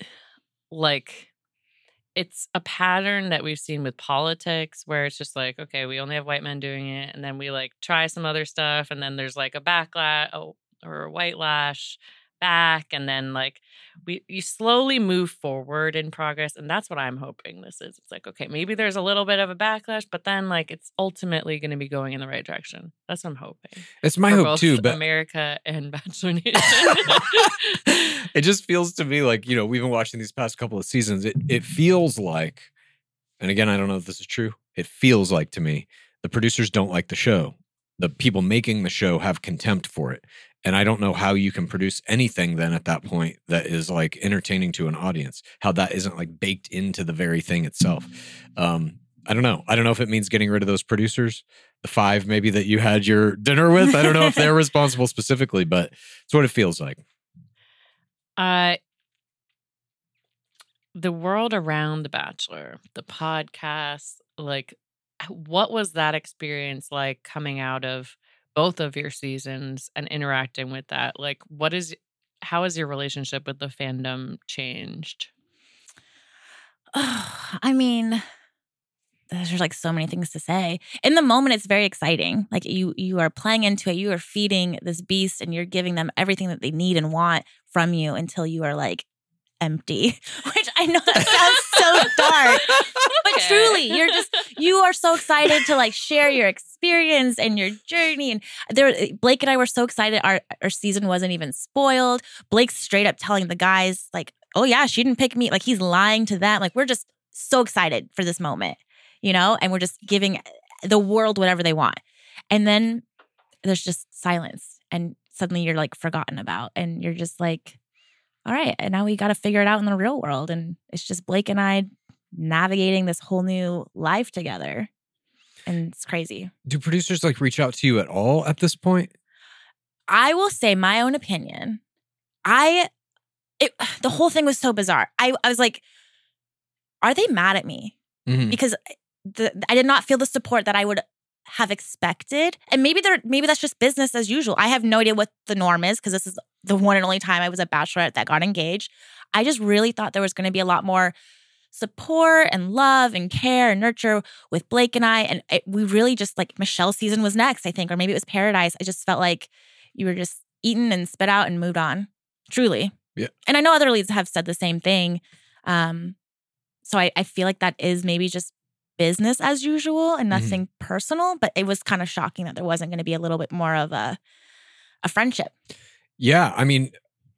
<sighs> like it's a pattern that we've seen with politics where it's just like, okay, we only have white men doing it. And then we like try some other stuff. And then there's like a backlash oh, or a white lash back. And then like we, you slowly move forward in progress. And that's what I'm hoping this is. It's like, okay, maybe there's a little bit of a backlash, but then like it's ultimately going to be going in the right direction. That's what I'm hoping. It's my hope too, but America and <laughs> Bachelor <laughs> Nation. it just feels to me like, you know, we've been watching these past couple of seasons. It it feels like, and again, I don't know if this is true. It feels like to me, the producers don't like the show. The people making the show have contempt for it. And I don't know how you can produce anything then at that point that is like entertaining to an audience, how that isn't like baked into the very thing itself. Um, I don't know. I don't know if it means getting rid of those producers, the five maybe that you had your dinner with. I don't know if they're <laughs> responsible specifically, but it's what it feels like. Uh the world around The Bachelor, the podcast, like what was that experience like coming out of both of your seasons and interacting with that? Like what is how has your relationship with the fandom changed? I mean, there's like so many things to say. In the moment, it's very exciting. Like you, you are playing into it. You are feeding this beast, and you're giving them everything that they need and want from you until you are like empty. <laughs> Which I know that sounds so dark, but Okay. truly, you're just you are so excited to like share your experience and your journey. And there, Blake and I were so excited. Our our season wasn't even spoiled. Blake's straight up telling the guys like, "Oh yeah, she didn't pick me." Like he's lying to them. Like we're just so excited for this moment, you know, and we're just giving the world whatever they want. And then there's just silence, and suddenly you're like forgotten about, and you're just like, all right, and now we got to figure it out in the real world, and it's just Blake and I navigating this whole new life together, and it's crazy. Do producers like reach out to you at all at this point? I will say my own opinion. I it <sighs> the whole thing was so bizarre. I I was like, are they mad at me? Mhm. Because the I did not feel the support that I would have expected. And maybe they're maybe that's just business as usual. I have no idea what the norm is because this is the one and only time I was a bachelorette that got engaged. I just really thought there was going to be a lot more support and love and care and nurture with Blake and I. And it, we really just like Michelle's season was next, I think, or maybe it was Paradise. I just felt like you were just eaten and spit out and moved on. Truly. Yeah. And I know other leads have said the same thing. Um, so I, I feel like that is maybe just business as usual and Mhm. nothing personal, but it was kind of shocking that there wasn't going to be a little bit more of a a friendship. Yeah, I mean,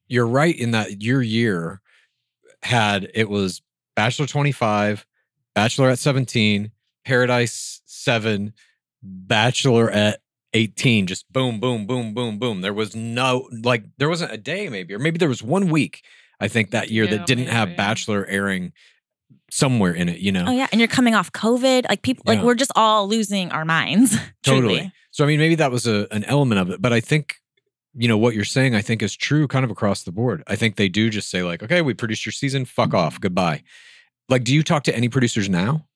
you're right in that your year had it was Bachelor 25, Bachelor at 17, Paradise 7, Bachelor at 18, just boom, boom, boom, boom, boom. There was no like there wasn't a day maybe, or maybe there was one week, I think, that year Yeah, that didn't have maybe. Bachelor airing somewhere in it, you know? Oh yeah, and you're coming off COVID. Like people, like we're just all losing our minds. <laughs> Totally. truly. So I mean, maybe that was a an element of it, but I think you know what you're saying. I think is true, kind of across the board. I think they do just say like, okay, we produced your season, fuck off, goodbye. Like, do you talk to any producers now?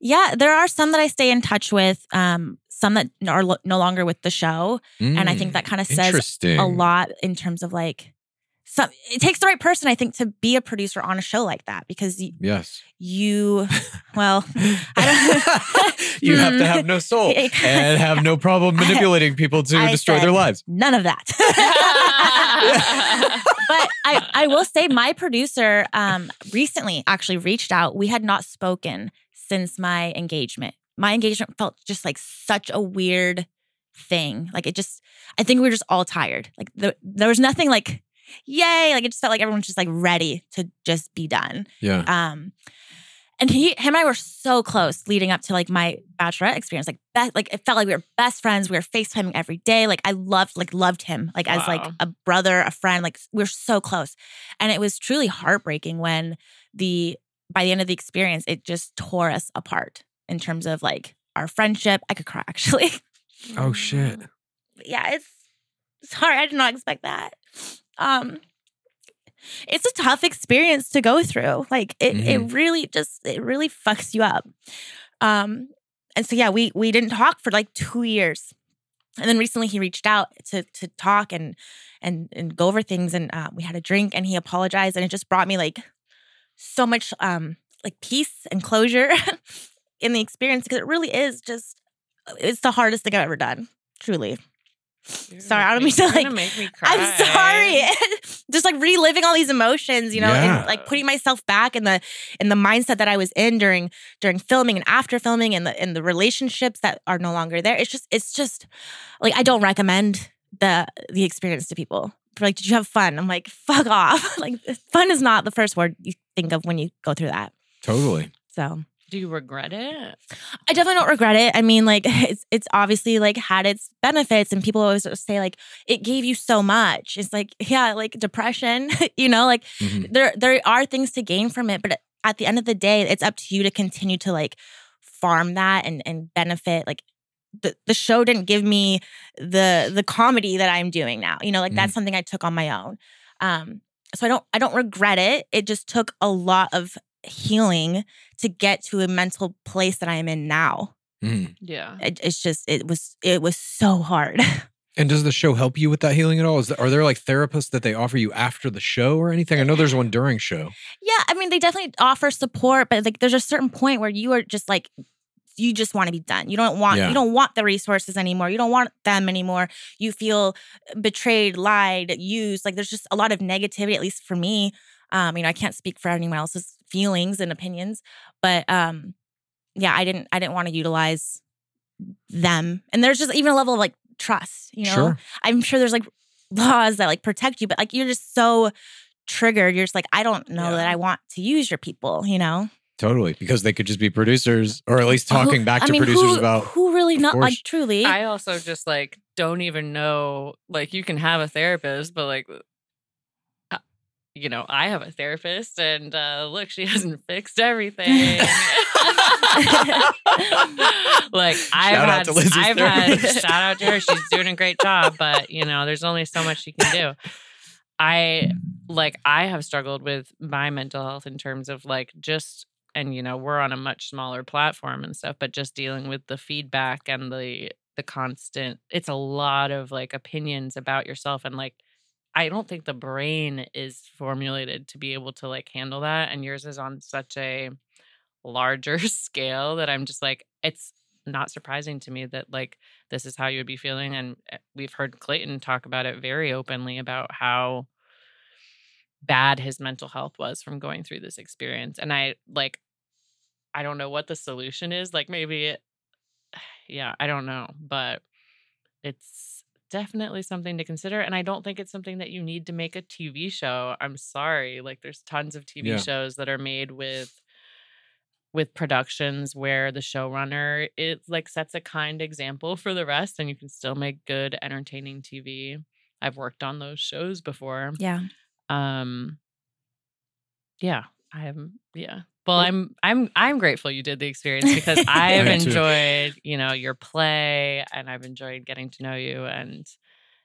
Yeah, there are some that I stay in touch with. Um, some that are lo- no longer with the show, and I think Mm, that kind of says a lot in terms of like. Some, it takes the right person, I think, to be a producer on a show like that because Yes. you, <laughs> well, I don't. <laughs> you have to have no soul <laughs> and have no problem manipulating people to I destroy their lives. None of that. but I, I will say my producer um, recently actually reached out. We had not spoken since my engagement. My engagement felt just like such a weird thing. Like it just, I think we were just all tired. Like the, there was nothing like, yay. Like it just felt like everyone was just like ready to just be done. Yeah. Um, and he him and I were so close leading up to like my bachelorette experience. Like be, like it felt like we were best friends. We were FaceTiming every day. Like I loved like loved him like as like a brother, a friend. Like we are so close. And it was truly heartbreaking when the by the end of the experience, it just tore us apart in terms of like our friendship. I could cry <laughs> actually. Oh shit. Yeah, it's sorry, I did not expect that. Um it's a tough experience to go through. Like it it really just it really fucks you up. Um and so yeah, we we didn't talk for like 2 years. And then recently he reached out to to talk and and and go over things and uh, we had a drink and he apologized and it just brought me like so much um like peace and closure <laughs> in the experience because it really is just it's the hardest thing I've ever done. Truly. Sorry, I don't mean to, like- make me cry. I'm sorry. <laughs> Just like reliving all these emotions, you know, Yeah. and like putting myself back in the in the mindset that I was in during during filming and after filming and the in the relationships that are no longer there. It's just it's just like I don't recommend the the experience to people. They're like, did you have fun? I'm like, fuck off. <laughs> like fun is not the first word you think of when you go through that. Totally. So Do you regret it? I definitely don't regret it. I mean, like <laughs> it's it's obviously like had its benefits, and people always say like it gave you so much. It's like yeah, like depression, <laughs> you know, like Mhm. there there are things to gain from it, but at the end of the day, it's up to you to continue to like farm that and and benefit. Like the the show didn't give me the the comedy that I'm doing now. You know, like that's something I took on my own. Um, so I don't I don't regret it. It just took a lot of healing to get to a mental place that I am in now. Mhm. Yeah. It, it's just it was it was so hard. <laughs> And does the show help you with that healing at all? Is there, are there like therapists that they offer you after the show or anything? I know there's one during show. yeah, I mean they definitely offer support, but like there's a certain point where you are just like you just want to be done. You don't want Yeah. you don't want the resources anymore. You don't want them anymore. You feel betrayed, lied, used. Like there's just a lot of negativity at least for me. Um you know, I can't speak for anyone else's feelings and opinions, but um yeah, I didn't I didn't want to utilize them. And there's just even a level of like trust, you know. Sure. I'm sure there's like laws that like protect you, but like you're just so triggered. You're just like, I don't know Yeah. that I want to use your people, you know? Totally. Because they could just be producers or at least talking Who- back I to mean, producers who, about who really not know like truly. I also just like don't even know. Like you can have a therapist, but like, you know, I have a therapist, and uh, look, she <laughs> hasn't fixed everything. <laughs> like I've Shout out had, to I've had <laughs> shout out to her. She's doing a great job, but you know, there's only so much she can do. I like I have struggled with my mental health in terms of like just and you know we're on a much smaller platform and stuff but just dealing with the feedback and the the constant it's a lot of like opinions about yourself and like I don't think the brain is formulated to be able to like handle that and yours is on such a larger <laughs> scale that I'm just like it's not surprising to me that like this is how you would be feeling and uh, we've heard Clayton talk about it very openly about how bad his mental health was from going through this experience and I like I don't know what the solution is like maybe it <sighs> yeah I don't know but it's definitely something to consider and I don't think it's something that you need to make a TV show I'm sorry like there's tons of TV Yeah. shows that are made with with productions where the showrunner it like sets a kind example for the rest and you can still make good entertaining TV. I've worked on those shows before. yeah. Um yeah, I'm yeah. Well, I'm I'm I'm grateful you did the experience because <laughs> I've am too. enjoyed, you know, your play and I've enjoyed getting to know you and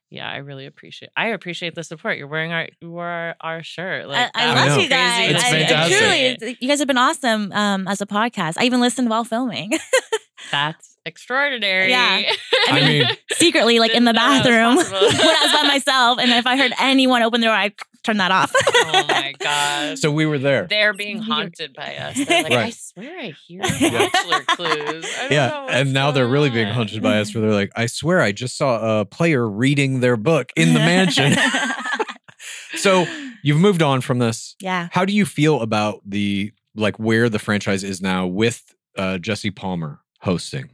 yeah, I really appreciate I appreciate the support. You're wearing our you wore our, our shirt. I, Like I that I love was you guys. It's I- I truly, you guys have been awesome um, as a podcast. I even listened while filming. <laughs> That's extraordinary. Yeah. <laughs> I mean, Secretly, like in the Didn't know that bathroom <laughs> when. I was by myself. And if I heard anyone open the door, I'd turn that off. oh my <laughs> god. so we were there. They're being haunted by us. They're like, I swear I hear bachelor clues. I don't Yeah, what's and now they're going really being haunted by us. Where they're like, "I swear, I just saw a player reading their book in the mansion." so you've moved on from this. yeah. How do you feel about the like where the franchise is now with uh, Jesse Palmer hosting?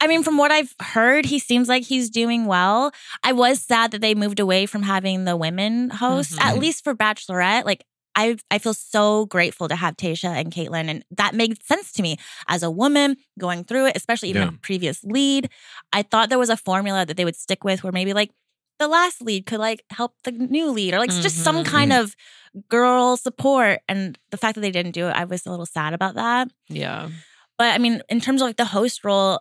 I mean, from what I've heard, he seems like he's doing well. I was sad that they moved away from having the women hosts, at Mhm. least for Bachelorette. Like, I I feel so grateful to have Tayshia and Kaitlyn, and that made sense to me as a woman going through it, especially even Yeah. a previous lead. I thought there was a formula that they would stick with, where maybe like the last lead could like help the new lead, or like just some Mhm. kind of girl support. And the fact that they didn't do it, I was a little sad about that. Yeah. But I mean, in terms of like the host role,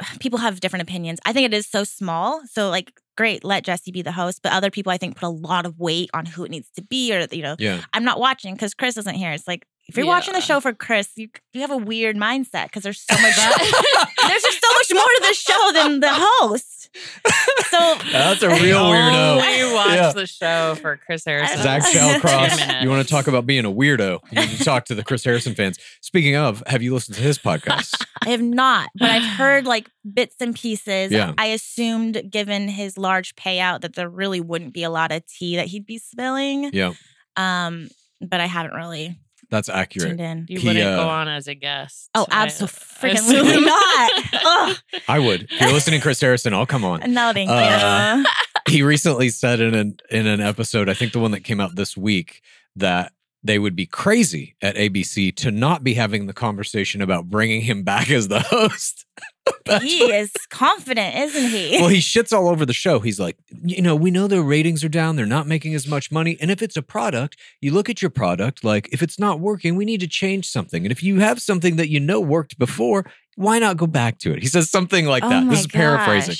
<sighs> people have different opinions. I think it is so small. So like great, let Jesse be the host. But other people I think put a lot of weight on who it needs to be or you know, Yeah. I'm not watching because Chris isn't here. It's like if you're watching the show for Chris, you you have a weird mindset because there's so much <laughs> there's just so much more to the show than the host. So <laughs> That's a real weirdo. Only <laughs> watch Yeah. the show for Chris Harrison. Zach Two Shallcross, minutes. you want to talk about being a weirdo? You need to talk to the Chris Harrison fans. Speaking of, have you listened to his podcast? <laughs> I have not, but I've heard like bits and pieces. Yeah. I assumed, given his large payout, that there really wouldn't be a lot of tea that he'd be spilling. yeah, Um, but I haven't really that's accurate. tuned in. you He, wouldn't uh, go on as a guest. Oh, I- absolutely not. Ugh. <laughs> I would. If you're listening, Chris Harrison, I'll come on. <laughs> No, thank Uh, you. He recently said in an in an episode, I think the one that came out this week, that they would be crazy at ABC to not be having the conversation about bringing him back as the <laughs> host. <laughs> He is confident, isn't he? well, he shits all over the show. He's like, you know, we know their ratings are down. They're not making as much money. And if it's a product, you look at your product, like, if it's not working, we need to change something. And if you have something that you know worked before, why not go back to it? He says something like Oh that. This is paraphrasing,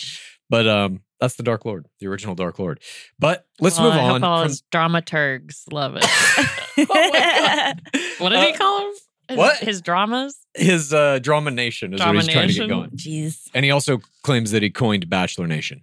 but um, that's the Dark Lord, the original Dark Lord. But let's Well, move I hope on. all from- dramaturgs love it. <laughs> <laughs> Oh what did he Uh, call him? His, what? His dramas? his uh, Drama Nation is what he's trying to get going. Jeez. And he also claims that he coined Bachelor Nation.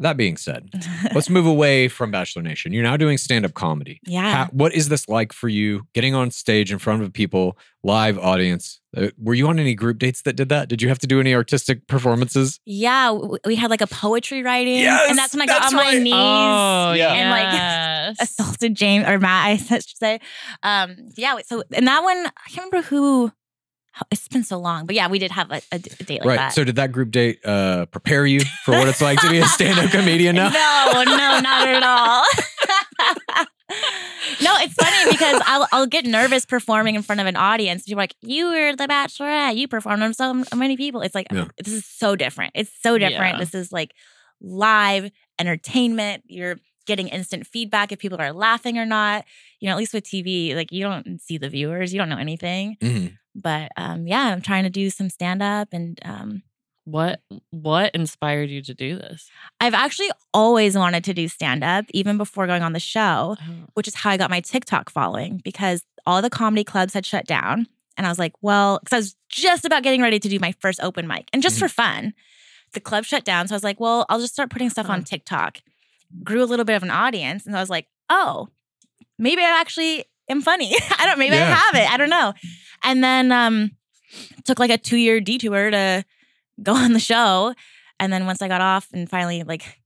That being said, <laughs> let's move away from Bachelor Nation. You're now doing stand up comedy. Yeah. How, what is this like for you getting on stage in front of people, live audience? Uh, were you on any group dates that did that? Did you have to do any artistic performances? Yeah, we had like a poetry writing, Yes, and that's when I got that's on my knees. Oh, Yeah. And, like, <laughs> yes. assaulted James or Matt, I <laughs> should say. Um, yeah, so and that one, I can't remember who. It's been so long, but yeah, we did have a date like right. that. So did that group date uh, prepare you for what it's like to be a stand up comedian now? <laughs> No, no, not at all. <laughs> no, it's funny because I'll, I'll get nervous performing in front of an audience. People are like, "You were the Bachelorette. You performed in so many people." It's like Yeah. this is so different. It's so different. Yeah. This is like live entertainment. You're getting instant feedback if people are laughing or not. You know, at least with TV, like you don't see the viewers. You don't know anything. Mhm. But um, yeah, I'm trying to do some stand up and um, what what inspired you to do this? I've actually always wanted to do stand up, even before going on the show, Oh, which is how I got my TikTok following because all the comedy clubs had shut down. And I was like, well, because I was just about getting ready to do my first open mic and just Mhm. for fun. The club shut down. So I was like, well, I'll just start putting stuff on TikTok. Grew a little bit of an audience. And I was like, oh, maybe I actually am funny. <laughs> I don't, maybe I have it. I don't know. And then um took like a two year detour to go <laughs> on the show. And then once I got off and finally like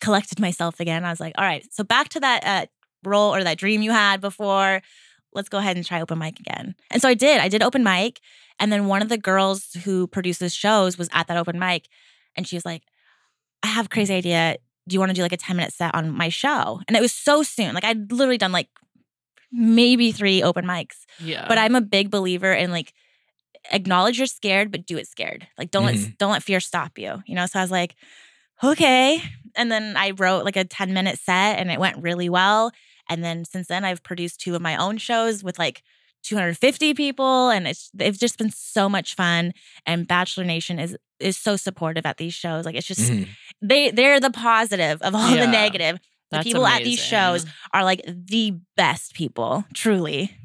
collected myself again, I was like, all right, so back to that uh, role or that dream you had before. Let's go ahead and try open mic again. And so I did. I did open mic. And then one of the girls who produces shows was at that open mic. And she was like, I have a crazy idea. Do you want to do like a 10 minute set on my show? And it was so soon. Like I'd literally done like maybe three open mics. yeah. But I'm a big believer in like acknowledge you're scared, but do it scared. Like don't let mm-hmm. don't let fear stop you. You know. So I was like, okay. And then I wrote like a 10 minute set, and it went really well. And then since then, I've produced two of my own shows with like 250 people, and it's they've just been so much fun. And Bachelor Nation is is so supportive at these shows. Like it's just Mhm. they they're the positive of all Yeah. the negative. The That's people at these shows are like the best people, truly.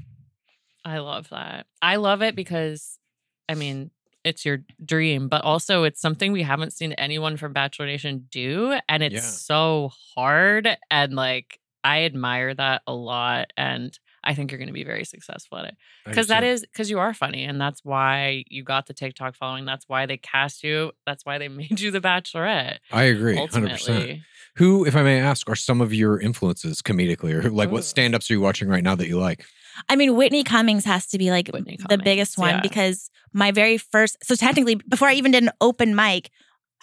I love that. I love it because, I mean, it's your dream, but also it's something we haven't seen anyone from Bachelor Nation do. And it's Yeah. so hard. And like, I admire that a lot. And I think you're going to be very successful at it. Because that understand. is, because you are funny. And that's why you got the TikTok following. That's why they cast you. That's why they <laughs> made you the Bachelorette. I agree, hundred percent. Who, if I may ask, are some of your influences comedically, or like Ooh. what stand-ups are you watching right now that you like? I mean, Whitney Cummings has to be like Whitney the Cummings, biggest one yeah. because my very first, so technically, before I even did an open mic,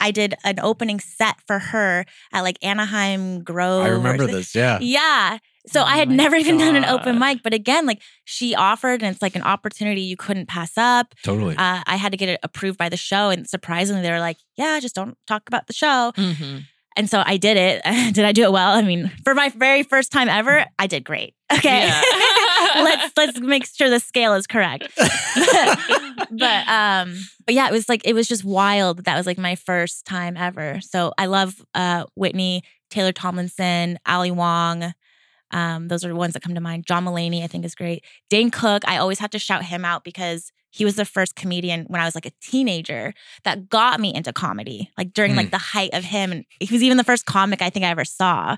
I did an opening set for her at like Anaheim Grove. I remember this. Yeah, Yeah. So I Oh had my never even done an open mic, but again, like she offered, and it's like an opportunity you couldn't pass up. Totally. Uh, I had to get it approved by the show, and surprisingly, they were like, "Yeah, just don't talk about the show." Mhm. And so I did it. <laughs> did I do it well? I mean, for my very first time ever, I did great. <laughs> Okay, Yeah. <laughs> let's let's make sure the scale is correct. but um, but yeah, it was like it was just wild. That was like my first time ever. So I love uh Whitney, Taylor Tomlinson, Ali Wong. Um, those are the ones that come to mind. John Mulaney, I think, is great. Dane Cook, I always have to shout him out because he was the first comedian when I was like a teenager that got me into comedy, like during Hmm. like the height of him. And he was even the first comic I think I ever saw.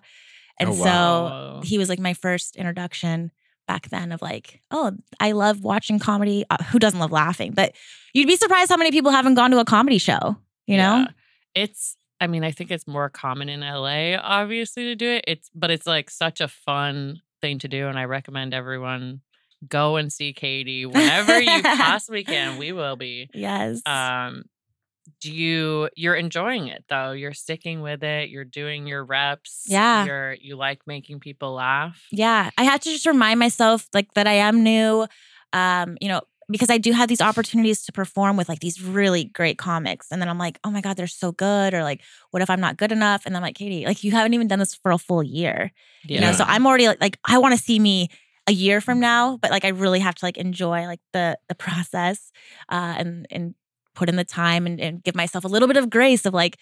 And Oh, so wow. he was like my first introduction back then of like, oh, I love watching comedy. Uh, who doesn't love laughing? But you'd be surprised how many people haven't gone to a comedy show, you know? Yeah. It's I mean, I think it's more common in LA, obviously, to do it. It's but it's like such a fun thing to do. And I recommend everyone go and see Katie whenever you <laughs> possibly can. We will be. Yes. Um do you you're enjoying it though? You're sticking with it, you're doing your reps. Yeah. You're you like making people laugh. Yeah, I had to just remind myself like that I am new. Um, you know, because I do have these opportunities to perform with like these really great comics. And then I'm like, oh my God, they're so good. Or like, what if I'm not good enough? And I'm like, Katie, like you haven't even done this for a full year. You know, so I'm already like, like I want to see me a year from now, but like I really have to like enjoy like the the process uh and and put in the time and, and give myself a little bit of grace of like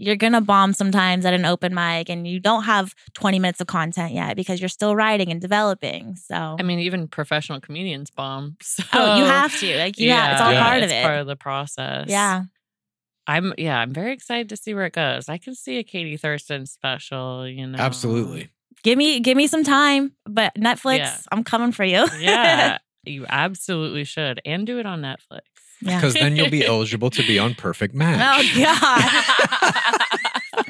you're gonna bomb sometimes at an open mic and you don't have 20 minutes of content yet because you're still writing and developing. So I mean, even professional comedians bomb. <laughs> So oh, you have to. Like you have it's all Yeah. part of it's it. part of the process. yeah. I'm yeah, I'm very excited to see where it goes. I can see a Katie Thurston special, you know. Absolutely. Give me give me some time. But Netflix, Yeah. I'm coming for you. Yeah, <laughs> you absolutely should. And do it on Netflix. Yeah. Because then you'll be <laughs> eligible to be on Perfect Match. Oh God.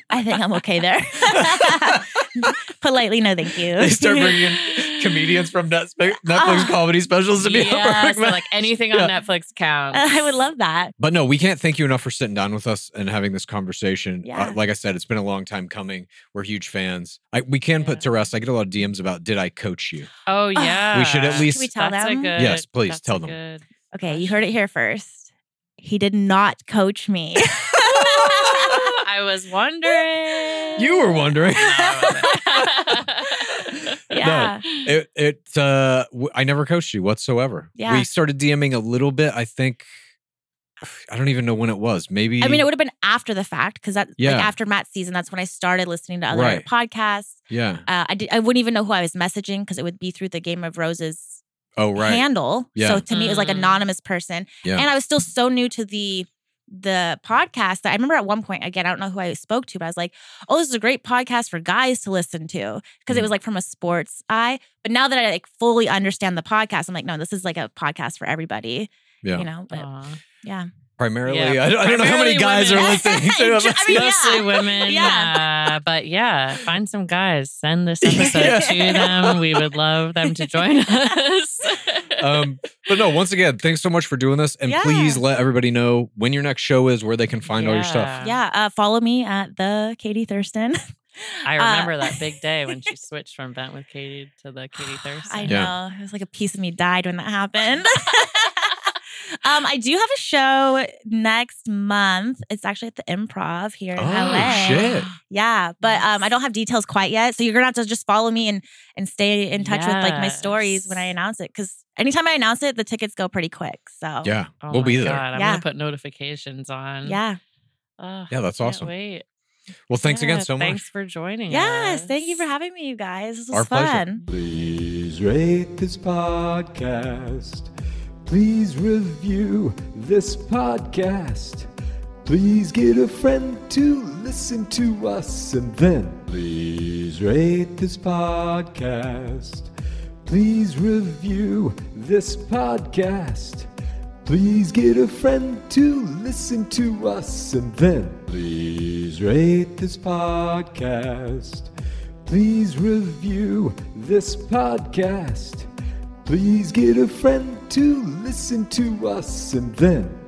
<laughs> I think I'm okay there. <laughs> Politely, no, thank you. They start bringing in comedians from Netflix, Netflix Ah. comedy specials to be on yeah, Perfect so Match. like anything on Yeah. Netflix counts. I would love that. But no, we can't thank you enough for sitting down with us and having this conversation. Yeah. Uh, like I said, it's been a long time coming. We're huge fans. I, we can put to rest. I get a lot of DMs about did I coach you? Oh yeah, We should at least- Should we tell That's a them? good. Yes, please, that's tell a them. Good. Okay, you heard it here first. He did not coach me. <laughs> I was wondering. You were wondering. <laughs> yeah. It it uh w- I never coached you whatsoever. Yeah. We started DMing a little bit. I think I don't even know when it was. Maybe I mean, it would have been after the fact because that, Yeah. like after Matt's season, that's when I started listening to other Right. podcasts. Yeah. Uh, I did. I wouldn't even know who I was messaging because it would be through the Game of Roses Oh right. handle. Yeah. So to me, it was like Mm. anonymous person, Yeah. and I was still so new to the the podcast that I remember at one point again I don't know who I spoke to, but I was like, "Oh, this is a great podcast for guys to listen to," because it Mm. was like from a sports eye. But now that I like fully understand the podcast, I'm like, no, this is like a podcast for everybody. yeah. You know, but Aw. yeah, Primarily, Yeah, I, don't, I don't know how many primarily guys are women. listening <laughs> to us. I mean, yeah. Mostly women. Yeah. Uh, but yeah, find some guys. Send this <laughs> episode Yeah. to them. We would love them to join <laughs> us. um, but no, once again, thanks so much for doing this. And Yeah. please let everybody know when your next show is, where they can find all your stuff. yeah. Uh, follow me at the Katie Thurston. I Uh, remember that big day when she switched from Bent with Katie to the Katie <sighs> Thurston. I Yeah. know. It was like a piece of me died when that happened. Um, I do have a show next month. It's actually at the improv here in Oh, LA. shit. Yeah, but um, I don't have details quite yet. So you're gonna have to just follow me and and stay in touch with like my stories when I announce it. Because anytime I announce it, the tickets go pretty quick. So Yeah. Oh we'll my be there. God, I'm Yeah. gonna put notifications on. yeah. Oh, Yeah, that's can't awesome. Wait. Well, thanks again Yeah, so much. Thanks for joining Yes. us. Thank you for having me, you guys. This was Our pleasure. fun. Please rate this podcast. Please review this podcast. Please get a friend to listen to us and then please rate this podcast. Please review this podcast. Please get a friend to listen to us and then please rate this podcast. Please review this podcast. Please get a friend to listen to us and then